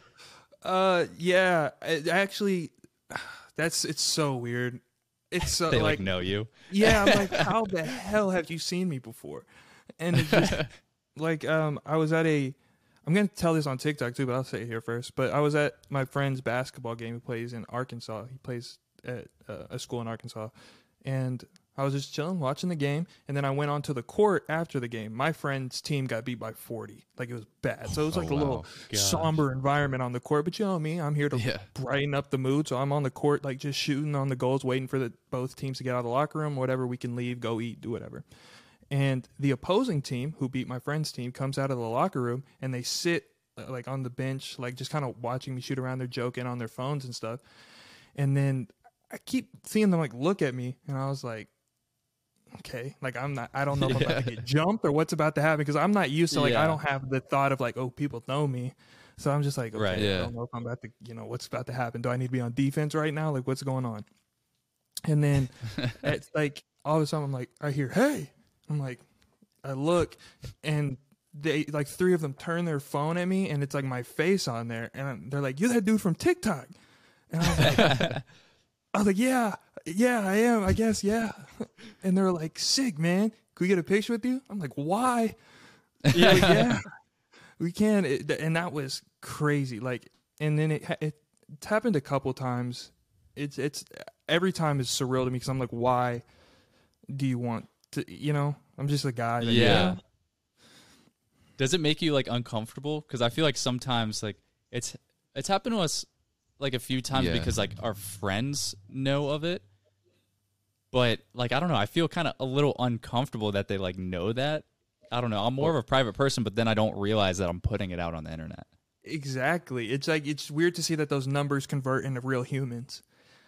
Uh, yeah. It, actually, <sighs> that's it's so weird. It's so <laughs> They like, like know you. yeah, I'm like, <laughs> how the hell have you seen me before? And it's just <laughs> like, um, I was at a, I'm gonna tell this on TikTok too, but I'll say it here first. But I was at my friend's basketball game. He plays in Arkansas. He plays at uh, a school in Arkansas, and I was just chilling, watching the game, and then I went onto the court after the game. My friend's team got beat by 40, like it was bad. So it was Oh, like a wow. little somber environment on the court. But you know me, I'm here to Yeah. brighten up the mood. So I'm on the court, like just shooting on the goals, waiting for the both teams to get out of the locker room, whatever. We can leave, go eat, do whatever. And the opposing team, who beat my friend's team, comes out of the locker room and they sit uh, like on the bench, like just kind of watching me shoot around. They're joking on their phones and stuff. And then I keep seeing them like look at me, and I was like, okay, like I'm not, I don't know if I'm about to get <laughs> jumped or what's about to happen because I'm not used to like I don't have the thought of like oh people know me, so I'm just like okay, Right. I don't know if I'm about to you know what's about to happen. Do I need to be on defense right now? Like what's going on? And then <laughs> it's like all of a sudden I'm like I hear hey, I'm like I look and they like three of them turn their phone at me and it's like my face on there and they're like you're that dude from TikTok, and I was like. <laughs> I was like, yeah, yeah, I am. I guess, yeah. And they're like, sick, man. Can we get a picture with you? I'm like, why? Yeah, like, yeah, we can. It, and that was crazy. Like, and then it, ha- it it's happened a couple times. It's it's every time is surreal to me because I'm like, why do you want to? You know, I'm just a guy. that- Yeah. Does it make you like uncomfortable? Because I feel like sometimes like it's it's happened to us like a few times Yeah. because like our friends know of it. But like I don't know, I feel kind of a little uncomfortable that they like know that. I don't know. I'm more of a private person, but then I don't realize that I'm putting it out on the internet. exactly. It's like it's weird to see that those numbers convert into real humans.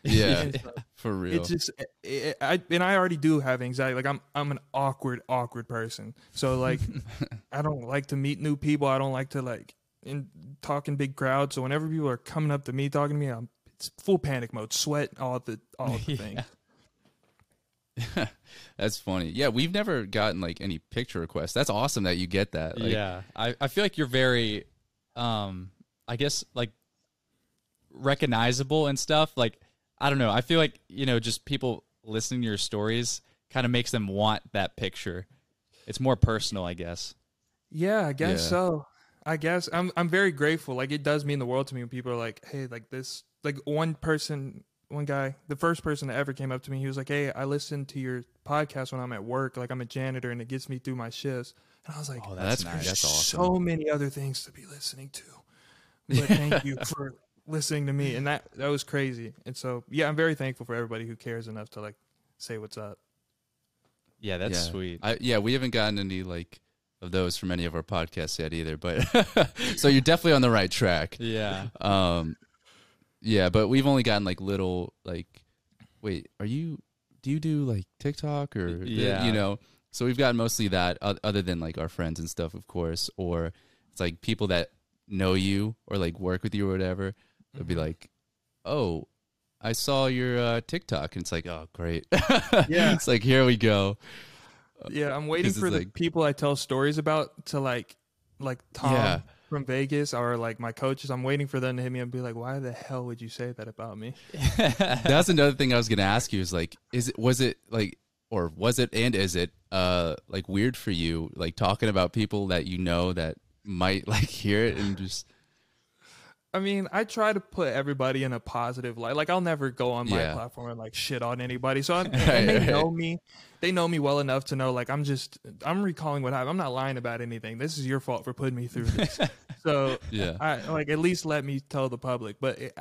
Yeah, <laughs> And so- for real. It's just, it, I and I already do have anxiety. Like I'm, I'm an awkward, awkward person. So like, <laughs> I don't like to meet new people. I don't like to like in talk in big crowds. So whenever people are coming up to me talking to me, I'm it's full panic mode, sweat, all the all of the <laughs> things. <laughs> That's funny. Yeah, we've never gotten like any picture requests. That's awesome that you get that. Like, yeah, I, I feel like you're very, um, I guess like recognizable and stuff. Like I don't know. I feel like you know, just people listening to your stories kind of makes them want that picture. It's more personal, I guess. Yeah, I guess Yeah. so. I guess I'm I'm very grateful. Like it does mean the world to me when people are like, "Hey, like this." Like one person, one guy, the first person that ever came up to me, he was like, "Hey, I listen to your podcast when I'm at work. Like I'm a janitor, and it gets me through my shifts." And I was like, Oh, that's that's, nice. nice. That's awesome. so many other things to be listening to. <laughs> But thank you for listening to me. And that that was crazy. And so yeah, I'm very thankful for everybody who cares enough to like say what's up. Yeah, that's yeah. sweet. I, yeah, we haven't gotten any like of those from any of our podcasts yet either. But <laughs> so you're definitely on the right track. yeah. Um, yeah, but we've only gotten like little like, wait, are you? Do you do like TikTok or Yeah. you know? So we've gotten mostly that, other than like our friends and stuff, of course, or it's like people that know you or like work with you or whatever. They'll be like, oh. I saw your uh, TikTok, and it's like, oh, great! Yeah. <laughs> it's like here we go. Yeah, I'm <laughs> waiting for the like- people I tell stories about to like like Tom. Yeah. From Vegas or like my coaches. I'm waiting for them to hit me and be like, "Why the hell would you say that about me?" <laughs> That's another thing I was gonna ask you. Is like, is it was it like, or was it and is it uh like weird for you, like talking about people that you know that might <laughs> like hear it and just I mean, I try to put everybody in a positive light. Like, I'll never go on my Yeah. platform and like shit on anybody. So, <laughs> I'm, Right, and they right. know me. They know me well enough to know, like, I'm just, I'm recalling what happened. I'm not lying about anything. This is your fault for putting me through this. <laughs> so, Yeah. I like at least let me tell the public. But it,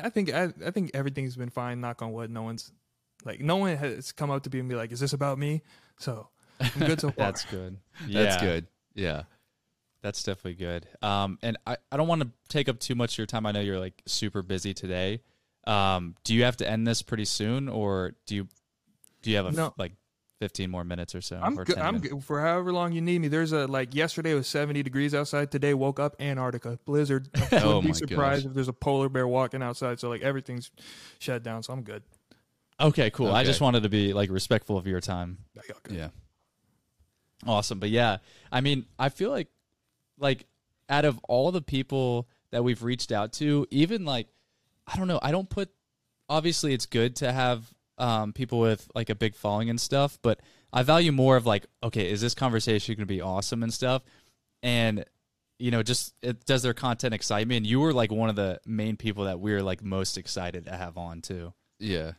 I think, I, I think everything's been fine. Knock on wood. No one's like, no one has come up to me and be like, "Is this about me?" So, I'm good so <laughs> far. That's good. that's good. Yeah. That's definitely good. Um, and I, I don't want to take up too much of your time. I know you're like super busy today. Um, do you have to end this pretty soon, or do you do you have a f- No. like 15 more minutes or so? I'm or good. 10 I'm minutes? good for however long you need me. There's a like yesterday was 70 degrees outside. Today woke up Antarctica blizzard. <laughs> I wouldn't Oh be surprised gosh. if there's a polar bear walking outside. So like everything's shut down. So I'm good. Okay, cool. I just wanted to be like respectful of your time. Yeah. Awesome. But yeah, I mean, I feel like like out of all the people that we've reached out to, even like I don't know, I don't put obviously it's good to have um people with like a big following and stuff, but I value more of like, okay, is this conversation going to be awesome and stuff? And you know, just it does their content excite me and you were like one of the main people that we are like most excited to have on too. Yeah.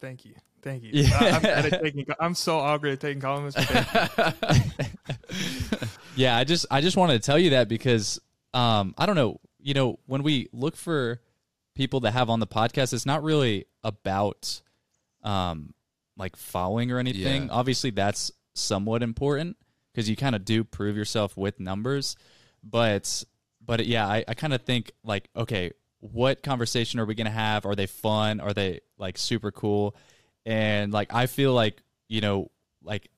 Thank you. Thank you. Yeah. I, I'm, bad at <laughs> taking, I'm so awkward at taking compliments. but thank you. <laughs> Yeah, I just I just wanted to tell you that because um I don't know, you know, when we look for people to have on the podcast, it's not really about um like following or anything. Yeah. Obviously that's somewhat important because you kind of do prove yourself with numbers. But but yeah, I, I kind of think like, okay, what conversation are we gonna have? Are they fun? Are they like super cool? And like I feel like, you know, like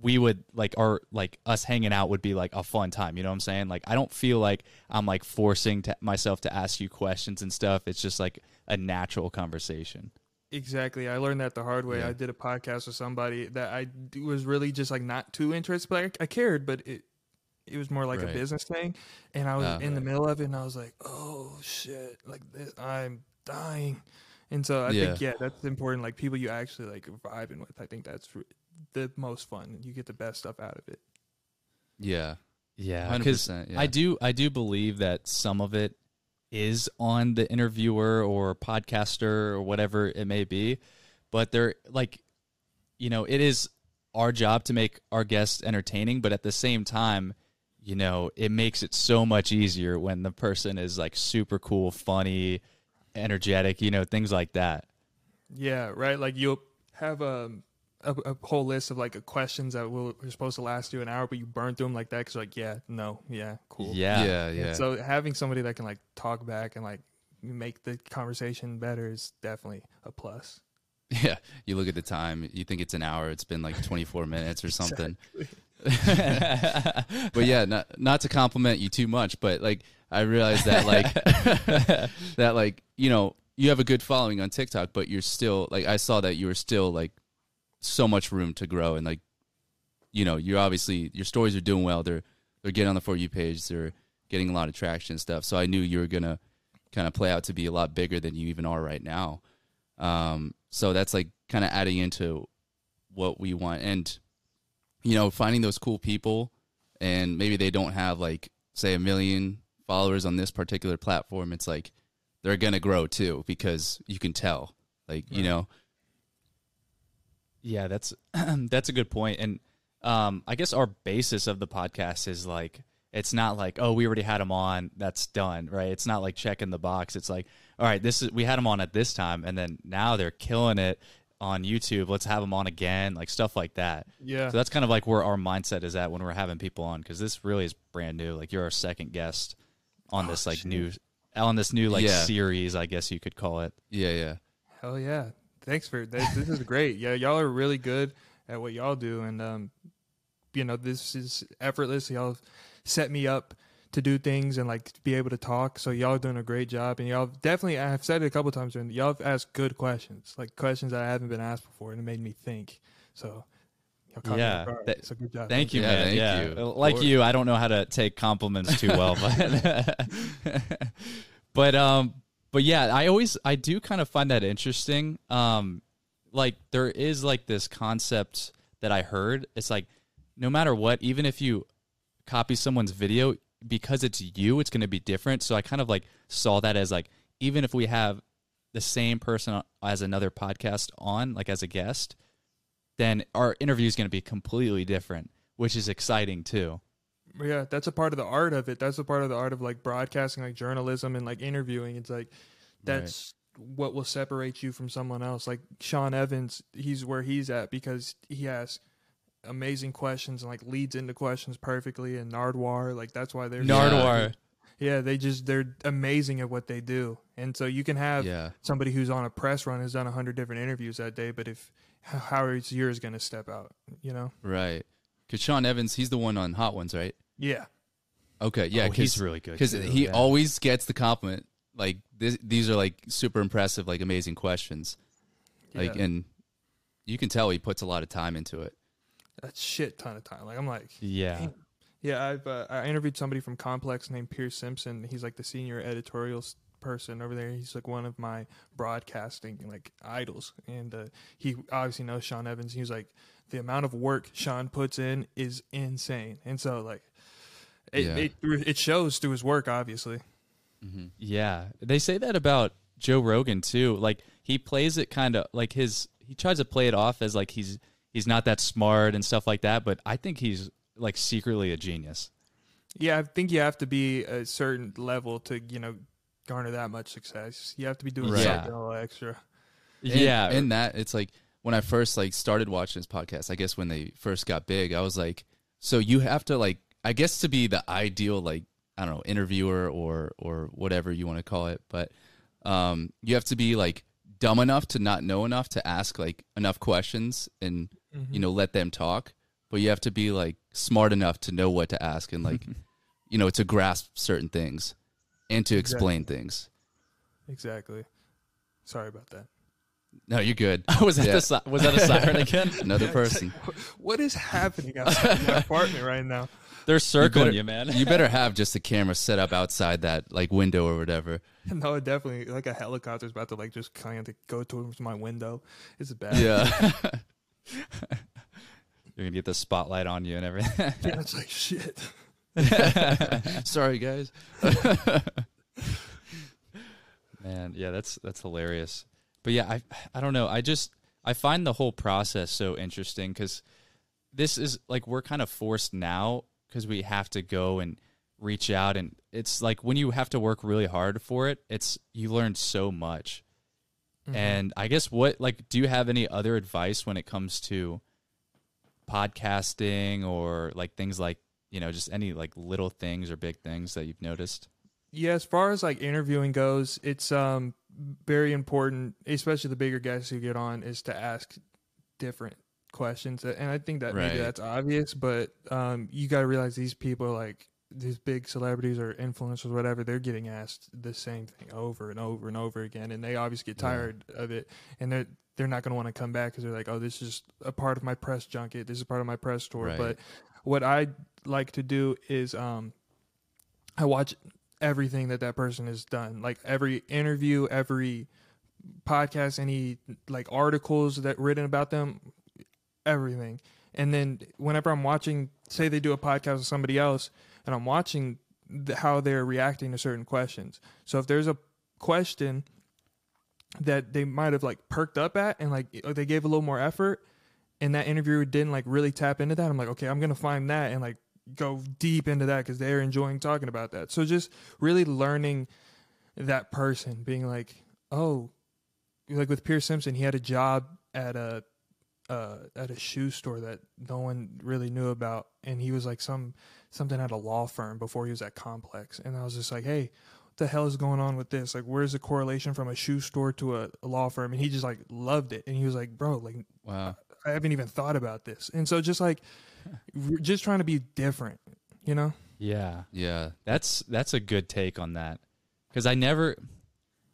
we would like our like us hanging out would be like a fun time you know what i'm saying like i don't feel like i'm like forcing to myself to ask you questions and stuff it's just like a natural conversation Exactly. I learned that the hard way. Yeah. I did a podcast with somebody that I was really just like not too interested, but I, I cared, but it it was more like Right. a business thing. And I was Ah, in the middle of it and I was like, oh shit, like this, I'm dying. And so I Yeah. think, yeah, that's important. Like people you actually like vibing with. I think that's r- the most fun. You get the best stuff out of it. Yeah. yeah because yeah. i do i do believe that some of it is on the interviewer or podcaster or whatever it may be but they're like you know it is our job to make our guests entertaining but at the same time you know it makes it so much easier when the person is like super cool funny energetic you know things like that Yeah, right. Like you'll have um, a, a whole list of like questions that will are supposed to last you an hour, but you burn through them like that because like, yeah, no, yeah, cool. yeah Yeah. And Yeah. So having somebody that can like talk back and like make the conversation better is definitely a plus. <laughs> Yeah. You look at the time, you think it's an hour, it's been like 24 minutes or <laughs> something. <laughs> but yeah, not not to compliment you too much, but like I realized that like <laughs> that like, you know, you have a good following on TikTok, but you're still like I saw that you were still like so much room to grow and like you know, you're obviously your stories are doing well. They're they're getting on the for you page, they're getting a lot of traction and stuff. So I knew you were gonna kind of play out to be a lot bigger than you even are right now. Um, so that's like kind of adding into what we want and you know finding those cool people and maybe they don't have like say a million followers on this particular platform it's like they're gonna grow too because you can tell like you know Yeah, that's <clears throat> that's a good. And um, I guess our basis of the podcast is like it's not like oh we already had them on that's done right. It's not like checking the box. It's like all right this is we had them on at this time and then now they're killing it on YouTube. Let's have them on again, like stuff like that. Yeah. So that's kind of like where our mindset is at when we're having people on because this really is brand new. Like you're our second guest on this like new on this new like Yeah. series, I guess you could call it. yeah yeah Hell yeah. Thanks for this. This is great. Yeah, y'all are really good at what y'all do. And, um, you know, this is effortless. Y'all set me up to do things and like to be able to talk. So y'all are doing a great job. And y'all definitely, I've said it a couple times, and y'all have asked good questions, like questions that I haven't been asked before, and it made me think. So Y'all caught me Yeah, off that- so good job. Thank you, Yeah, man. thank yeah, you. like you, I don't know how to take compliments too well, but <laughs> but um, but yeah, I always I do kind of find that interesting. Um, like there is like this concept that I heard. It's like no matter what, even if you copy someone's video, because it's you, it's going to be different. So I kind of like saw that as like even if we have the same person as another podcast on, like as a guest, then our interview is going to be completely different, which is exciting too. Yeah, that's a part of the art of it. That's a part of the art of like broadcasting, like journalism and like interviewing. It's like that's what will separate you from someone else. Like Sean Evans, he's where he's at because he has amazing questions and like leads into questions perfectly. And Nardwuar, like that's why they're Nardwuar. Yeah, they just they're amazing at what they do. And so you can have Yeah. somebody who's on a press run has done a hundred different interviews that day, but if how how is yours going to step out? You know? Right. Because Sean Evans, he's the one on Hot Ones, right? Yeah. Okay, yeah, Oh, he's really good, because he yeah. always gets the compliment. Like this, these are like super impressive, like amazing questions. Like, Yeah. and you can tell he puts a lot of time into it. A shit ton of time. Like I'm like, Yeah. yeah, I've uh, I interviewed somebody from Complex named Pierce Simpson. He's like the senior editorial person over there. He's like one of my broadcasting like idols, and uh, he obviously knows Sean Evans. He was like, the amount of work Sean puts in is insane, and so like, it Yeah. it, it shows through his work, obviously. Yeah. They say that about Joe Rogan too. Like he plays it kind of like his he tries to play it off as like he's he's not that smart and stuff like that, but I think he's like secretly a genius. Yeah, I think you have to be a certain level to you know garner that much success. You have to be doing Right. something a little extra. And- yeah. and that it's like when I first like started watching this podcast. I guess when they first got big, I was like, so you have to like, I guess to be the ideal like I don't know interviewer or or whatever you want to call it, but um, you have to be like dumb enough to not know enough to ask like enough questions and Mm-hmm. you know let them talk, but you have to be like smart enough to know what to ask and like <laughs> you know to grasp certain things and to explain things. Exactly. Sorry about that. No, you're good. <laughs> was that Yeah. the was that a siren <laughs> again? Another person. What is happening outside my apartment right now? They're circling better- you, man. you better have just a camera set up outside that like window or whatever. No, definitely like a helicopter's about to like just kind of go towards my window. It's bad. Yeah. <laughs> You're gonna get the spotlight on you and everything. <laughs> Yeah, it's like shit. <laughs> Sorry guys. Man, yeah, that's that's hilarious. But yeah, I I don't know. I just I find the whole process so interesting because this is like we're kind of forced now because we have to go and reach out, and it's like when you have to work really hard for it, it's you learn so much. And I guess what like do you have any other advice when it comes to podcasting or like things like you know just any like little things or big things that you've noticed? Yeah, as far as like interviewing goes, it's um very important, especially the bigger guests who get on, is to ask different questions. And I think that maybe that's obvious, but um you got to realize these people are like these big celebrities or influencers, whatever, they're getting asked the same thing over and over and over again, and they obviously get tired of it, and they're they're not going to want to come back because they're like, oh, this is a part of my press junket, this is part of my press tour. Right. But what I like to do is um I watch everything that that person has done, like every interview, every podcast, any like articles that written about them, everything. And then whenever I'm watching, say they do a podcast with somebody else, and I'm watching the, how they're reacting to certain questions. So if there's a question that they might have like perked up at and like they gave a little more effort, and that interviewer didn't like really tap into that, I'm like, okay, I'm gonna find that and like go deep into that because they're enjoying talking about that. So just really learning that person, being like, oh, like with Pierce Simpson, he had a job at a uh, at a shoe store that no one really knew about, and he was like some something at a law firm before he was at Complex, and I was just like, hey. What the hell is going on with this? Like, where's the correlation from a shoe store to a, a law firm? And he just like loved it, and he was like, "Bro, like Wow. I haven't even thought about this. And so just like <laughs> we're just trying to be different, you know? Yeah. Yeah. That's that's a good take on that because I never,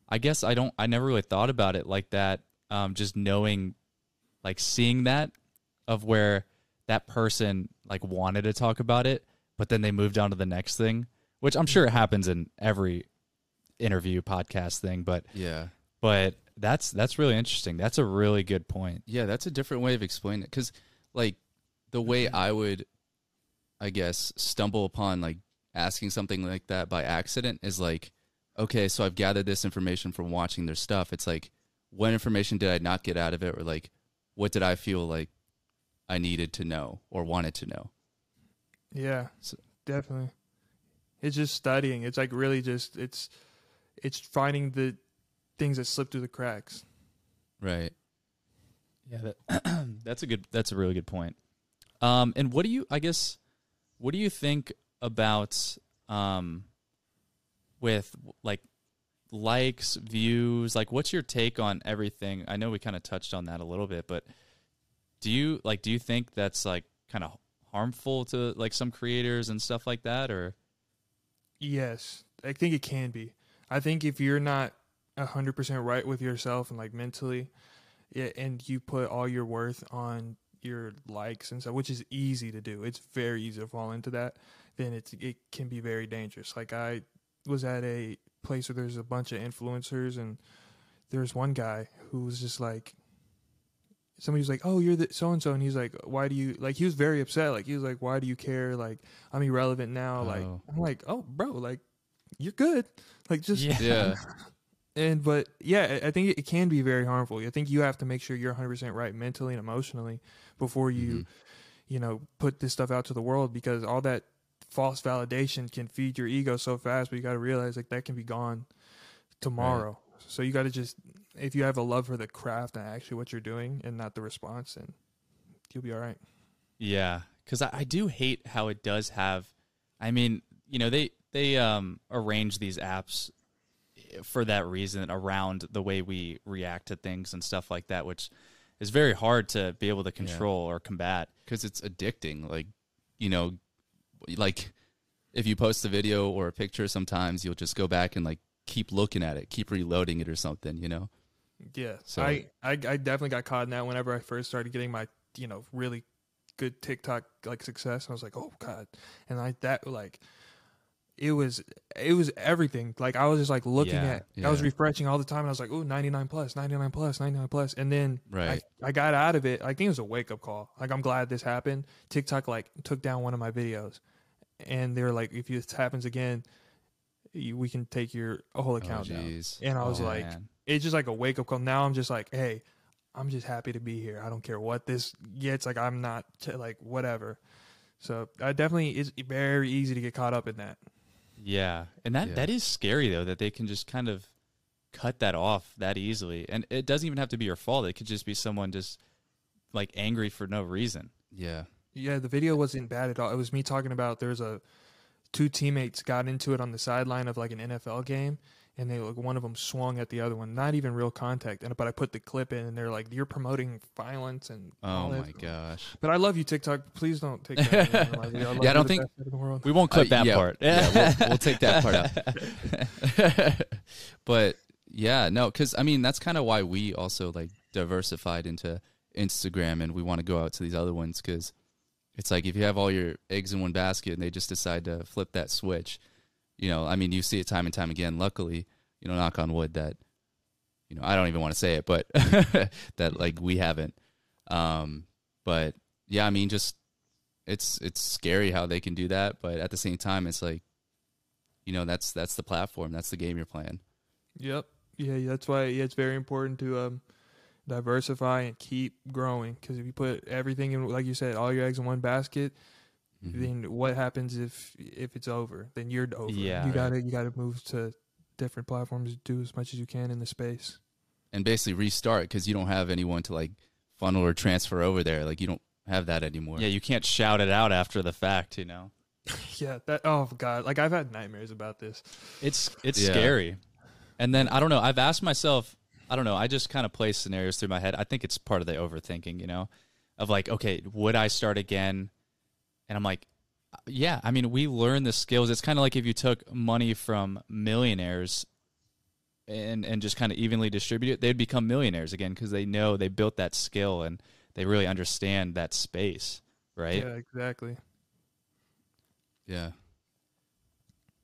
I guess I don't, I never really thought about it like that. Um, just knowing, like seeing that of where that person like wanted to talk about it, but then they moved on to the next thing, which I'm sure it happens in every interview podcast thing, but Yeah. but that's that's really interesting. That's a really good point. Yeah, that's a different way of explaining it. Because, like, the way Mm-hmm. I would, I guess, stumble upon like asking something like that by accident is like, okay, so I've gathered this information from watching their stuff. It's like, what information did I not get out of it, or like, what did I feel like I needed to know or wanted to know? Yeah, definitely. It's just studying. It's like really just it's it's finding the things that slip through the cracks. Right. Yeah, that, <clears throat> that's a good. That's a really good point. Um, and what do you? I guess, what do you think about um, with like likes, views? Like, what's your take on everything? I know we kind of touched on that a little bit, but do you like? Do you think that's like kind of harmful to like some creators and stuff like that, or? Yes, I think it can be. I think if you're not hundred percent right with yourself and like mentally, yeah, and you put all your worth on your likes and stuff, which is easy to do. It's very easy to fall into that. Then it's it can be very dangerous. Like I was at a place where there's a bunch of influencers, and there's one guy who was just like. Somebody was like, "Oh, you're the so and so," and he's like, "Why do you like?" He was very upset. Like he was like, "Why do you care? Like I'm irrelevant now." Like Oh. I'm like, "Oh, bro, like you're good." Like just Yeah. Yeah. <laughs> and but yeah, I think it can be very harmful. I think you have to make sure you're 100% right mentally and emotionally before you, Mhm. you know, put this stuff out to the world because all that false validation can feed your ego so fast, but you got to realize like that can be gone tomorrow. So you got to just if you have a love for the craft and actually what you're doing and not the response, then you'll be all right. Yeah, because I, I do hate how it does have. I mean, you know, they they um arrange these apps for that reason around the way we react to things and stuff like that, which is very hard to be able to control or combat. because it's addicting. Like, you know, like if you post a video or a picture, sometimes you'll just go back and like keep looking at it, keep reloading it or something. You know. Yeah. So- I, I I definitely got caught in that whenever I first started getting my, you know, really good TikTok like success. I was like, "Oh god." And I that like it was it was everything. Like I was just like looking Yeah, at I was refreshing all the time and I was like, "Oh, 99 plus, 99 plus, 99 plus." And then Right. I, I got out of it. I think it was a wake up call. Like I'm glad this happened. TikTok like took down one of my videos. And they were like, "If this happens again, you, we can take your whole oh, account down." And I was Oh, like, man. It's just like a wake up call. Now I'm just like, hey, I'm just happy to be here. I don't care what this gets. Like I'm not t- like whatever. So I definitely it's very easy to get caught up in that. Yeah, and that Yeah. that is scary though that they can just kind of cut that off that easily, and it doesn't even have to be your fault. It could just be someone just like angry for no reason. Yeah. Yeah, the video wasn't bad at all. It was me talking about there's a two teammates got into it on the sideline of like an NFL game, and they like one of them swung at the other one, not even real contact. And but I put the clip in, and they're like, "You're promoting violence and all Oh that." my gosh. But I love you, TikTok. Please don't take that. away from my video. <laughs> love Yeah, I don't think- best in the world. We won't clip Uh, that yeah, part. yeah, we'll, we'll <laughs> take that part out. <laughs> but yeah, no, because I mean that's kind of why we also like diversified into Instagram, and we want to go out to these other ones because it's like if you have all your eggs in one basket and they just decide to flip that switch, you know, I mean, you see it time and time again. Luckily, you know, knock on wood that you know I don't even want to say it, but <laughs> that like we haven't. Um, but yeah, I mean, just it's it's scary how they can do that, but at the same time, it's like you know that's that's the platform, that's the game you're playing. Yep. Yeah, that's why yeah, it's very important to um, diversify and keep growing. Because if you put everything in, like you said, all your eggs in one basket, Mhm. then what happens if if it's over? Then you're over. Yeah. you gotta you gotta move to different platforms, do as much as you can in the space. and basically restart because you don't have anyone to like funnel or transfer over there. Like you don't have that anymore. yeah, you can't shout it out after the fact. You know, <laughs> yeah, that. Oh god, like I've had nightmares about this. it's it's Yeah. scary. And then I don't know. I've asked myself. I don't know. I just kind of play scenarios through my head. I think it's part of the overthinking. You know, of like, okay, would I start again? And I'm like, yeah. I mean, we learn the skills. It's kind of like if you took money from millionaires and and just kind of evenly distribute it, they'd become millionaires again because they know they built that skill and they really understand that space. right? Yeah, exactly. Yeah.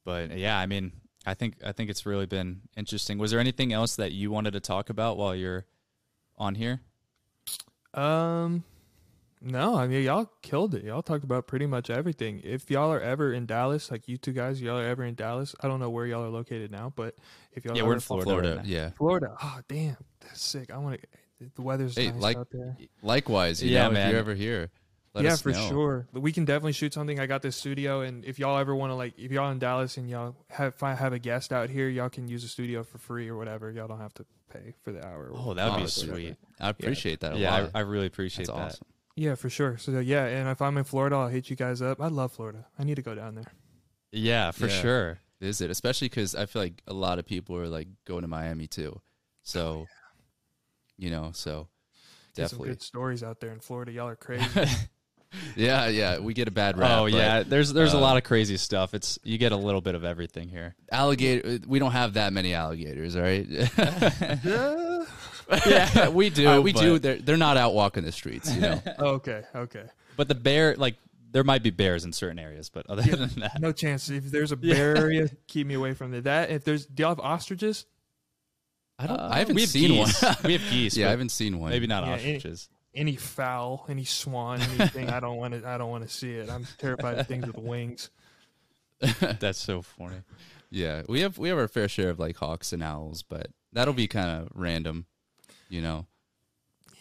But yeah, I mean, I think I think it's really been interesting. Was there anything else that you wanted to talk about while you're on here? Um, no, I mean y'all killed it. Y'all talked about pretty much everything. If y'all are ever in Dallas, like you two guys, y'all are ever in Dallas. I don't know where y'all are located now, but if y'all Yeah, are we're in Florida. Florida. right now. yeah. Florida. Oh damn, that's sick. I want to. The weather's Hey, nice like- out there. Likewise, you Yeah, know, man. if you're ever here, let yeah, us for know. sure. We can definitely shoot something. I got this studio, and if y'all ever want to, like, if y'all in Dallas and y'all have if I have a guest out here, y'all can use the studio for free or whatever. Y'all don't have to pay for the hour. Oh, that would be that's sweet. I appreciate that a Yeah, lot. I, I really appreciate That's that. awesome. Yeah, for sure. So yeah, and if I'm in Florida, I'll hit you guys up. I love Florida. I need to go down there. Yeah, for Yeah. sure. Visit, especially because I feel like a lot of people are like going to Miami too. So, you know, so Get some definitely, good stories out there in Florida. Y'all are <laughs> crazy. yeah, yeah. We get a bad rap. oh but yeah, there's there's a uh, lot of crazy stuff. It's you get a little bit of everything here. alligator. We don't have that many alligators, all right? <laughs> <laughs> yeah. <laughs> yeah, we do. Uh, we but- do. They're they're not out walking the streets, you know. <laughs> Okay. Okay. But the bear, like, there might be bears in certain areas, but other Yeah. than that, No chance. If there's a <laughs> bear area, keep me away from it. That if there's, do y'all have ostriches? I don't. Uh, I haven't have seen geese. one. we have geese. yeah, I haven't seen one. maybe not Yeah, any- ostriches. Any fowl, any swan, anything? I don't want to. I don't want to see it. I'm terrified of things with wings. That's so funny. Yeah, we have we have our fair share of like hawks and owls, but that'll be kind of random, you know.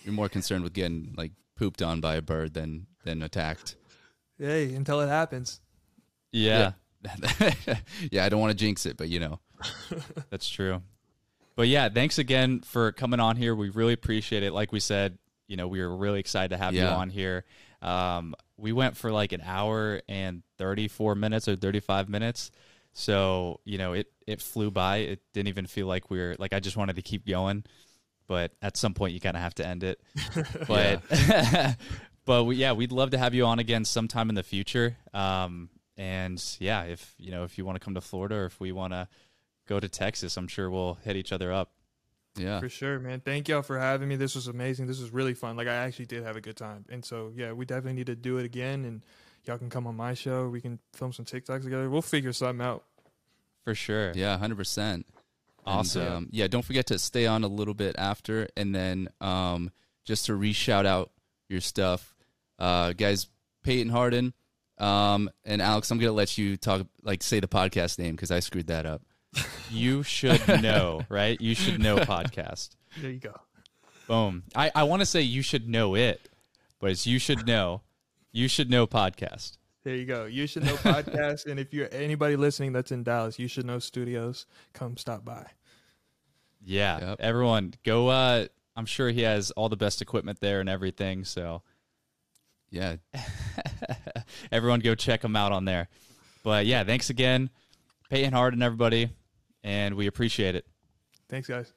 You're more concerned with getting like pooped on by a bird than than attacked. Hey, until it happens. Yeah, yeah, <laughs> I don't want to jinx it, but you know. <laughs> that's true. But yeah, thanks again for coming on here. We really appreciate it. Like we said, you know, we were really excited to have you on here. Um, we went for like an hour and 34 minutes or 35 minutes. So, you know, it, it flew by. It didn't even feel like we were like, I just wanted to keep going. But at some point, you kind of have to end it. <laughs> But, <laughs> but we, yeah, we'd love to have you on again sometime in the future. Um, and yeah, if, you know, if you want to come to Florida or if we want to go to Texas, I'm sure we'll hit each other up. Yeah. For sure, man. Thank y'all for having me. This was amazing. This was really fun. Like I actually did have a good time. And so yeah, we definitely need to do it again. And y'all can come on my show. We can film some TikToks together. We'll figure something out. For sure. Yeah, hundred percent. Awesome. um, yeah, don't forget to stay on a little bit after, and then um, just to re-shout out your stuff, uh, guys. Peyton Hardin, um, and Alex. I'm gonna let you talk, like, say the podcast name because I screwed that up. You should know, right? You should know podcast. <laughs> There you go. Boom. I, I want to say you should know it, but it's you should know. You should know podcast. There you go. You should know <laughs> podcast. and if you're anybody listening that's in Dallas, you should know studios. Come stop by. Yeah. Yep. Everyone go uh I'm sure he has all the best equipment there and everything, so Yeah, <laughs> everyone go check him out on there. But yeah, thanks again. Peyton Hardin everybody, and we appreciate it. Thanks, guys.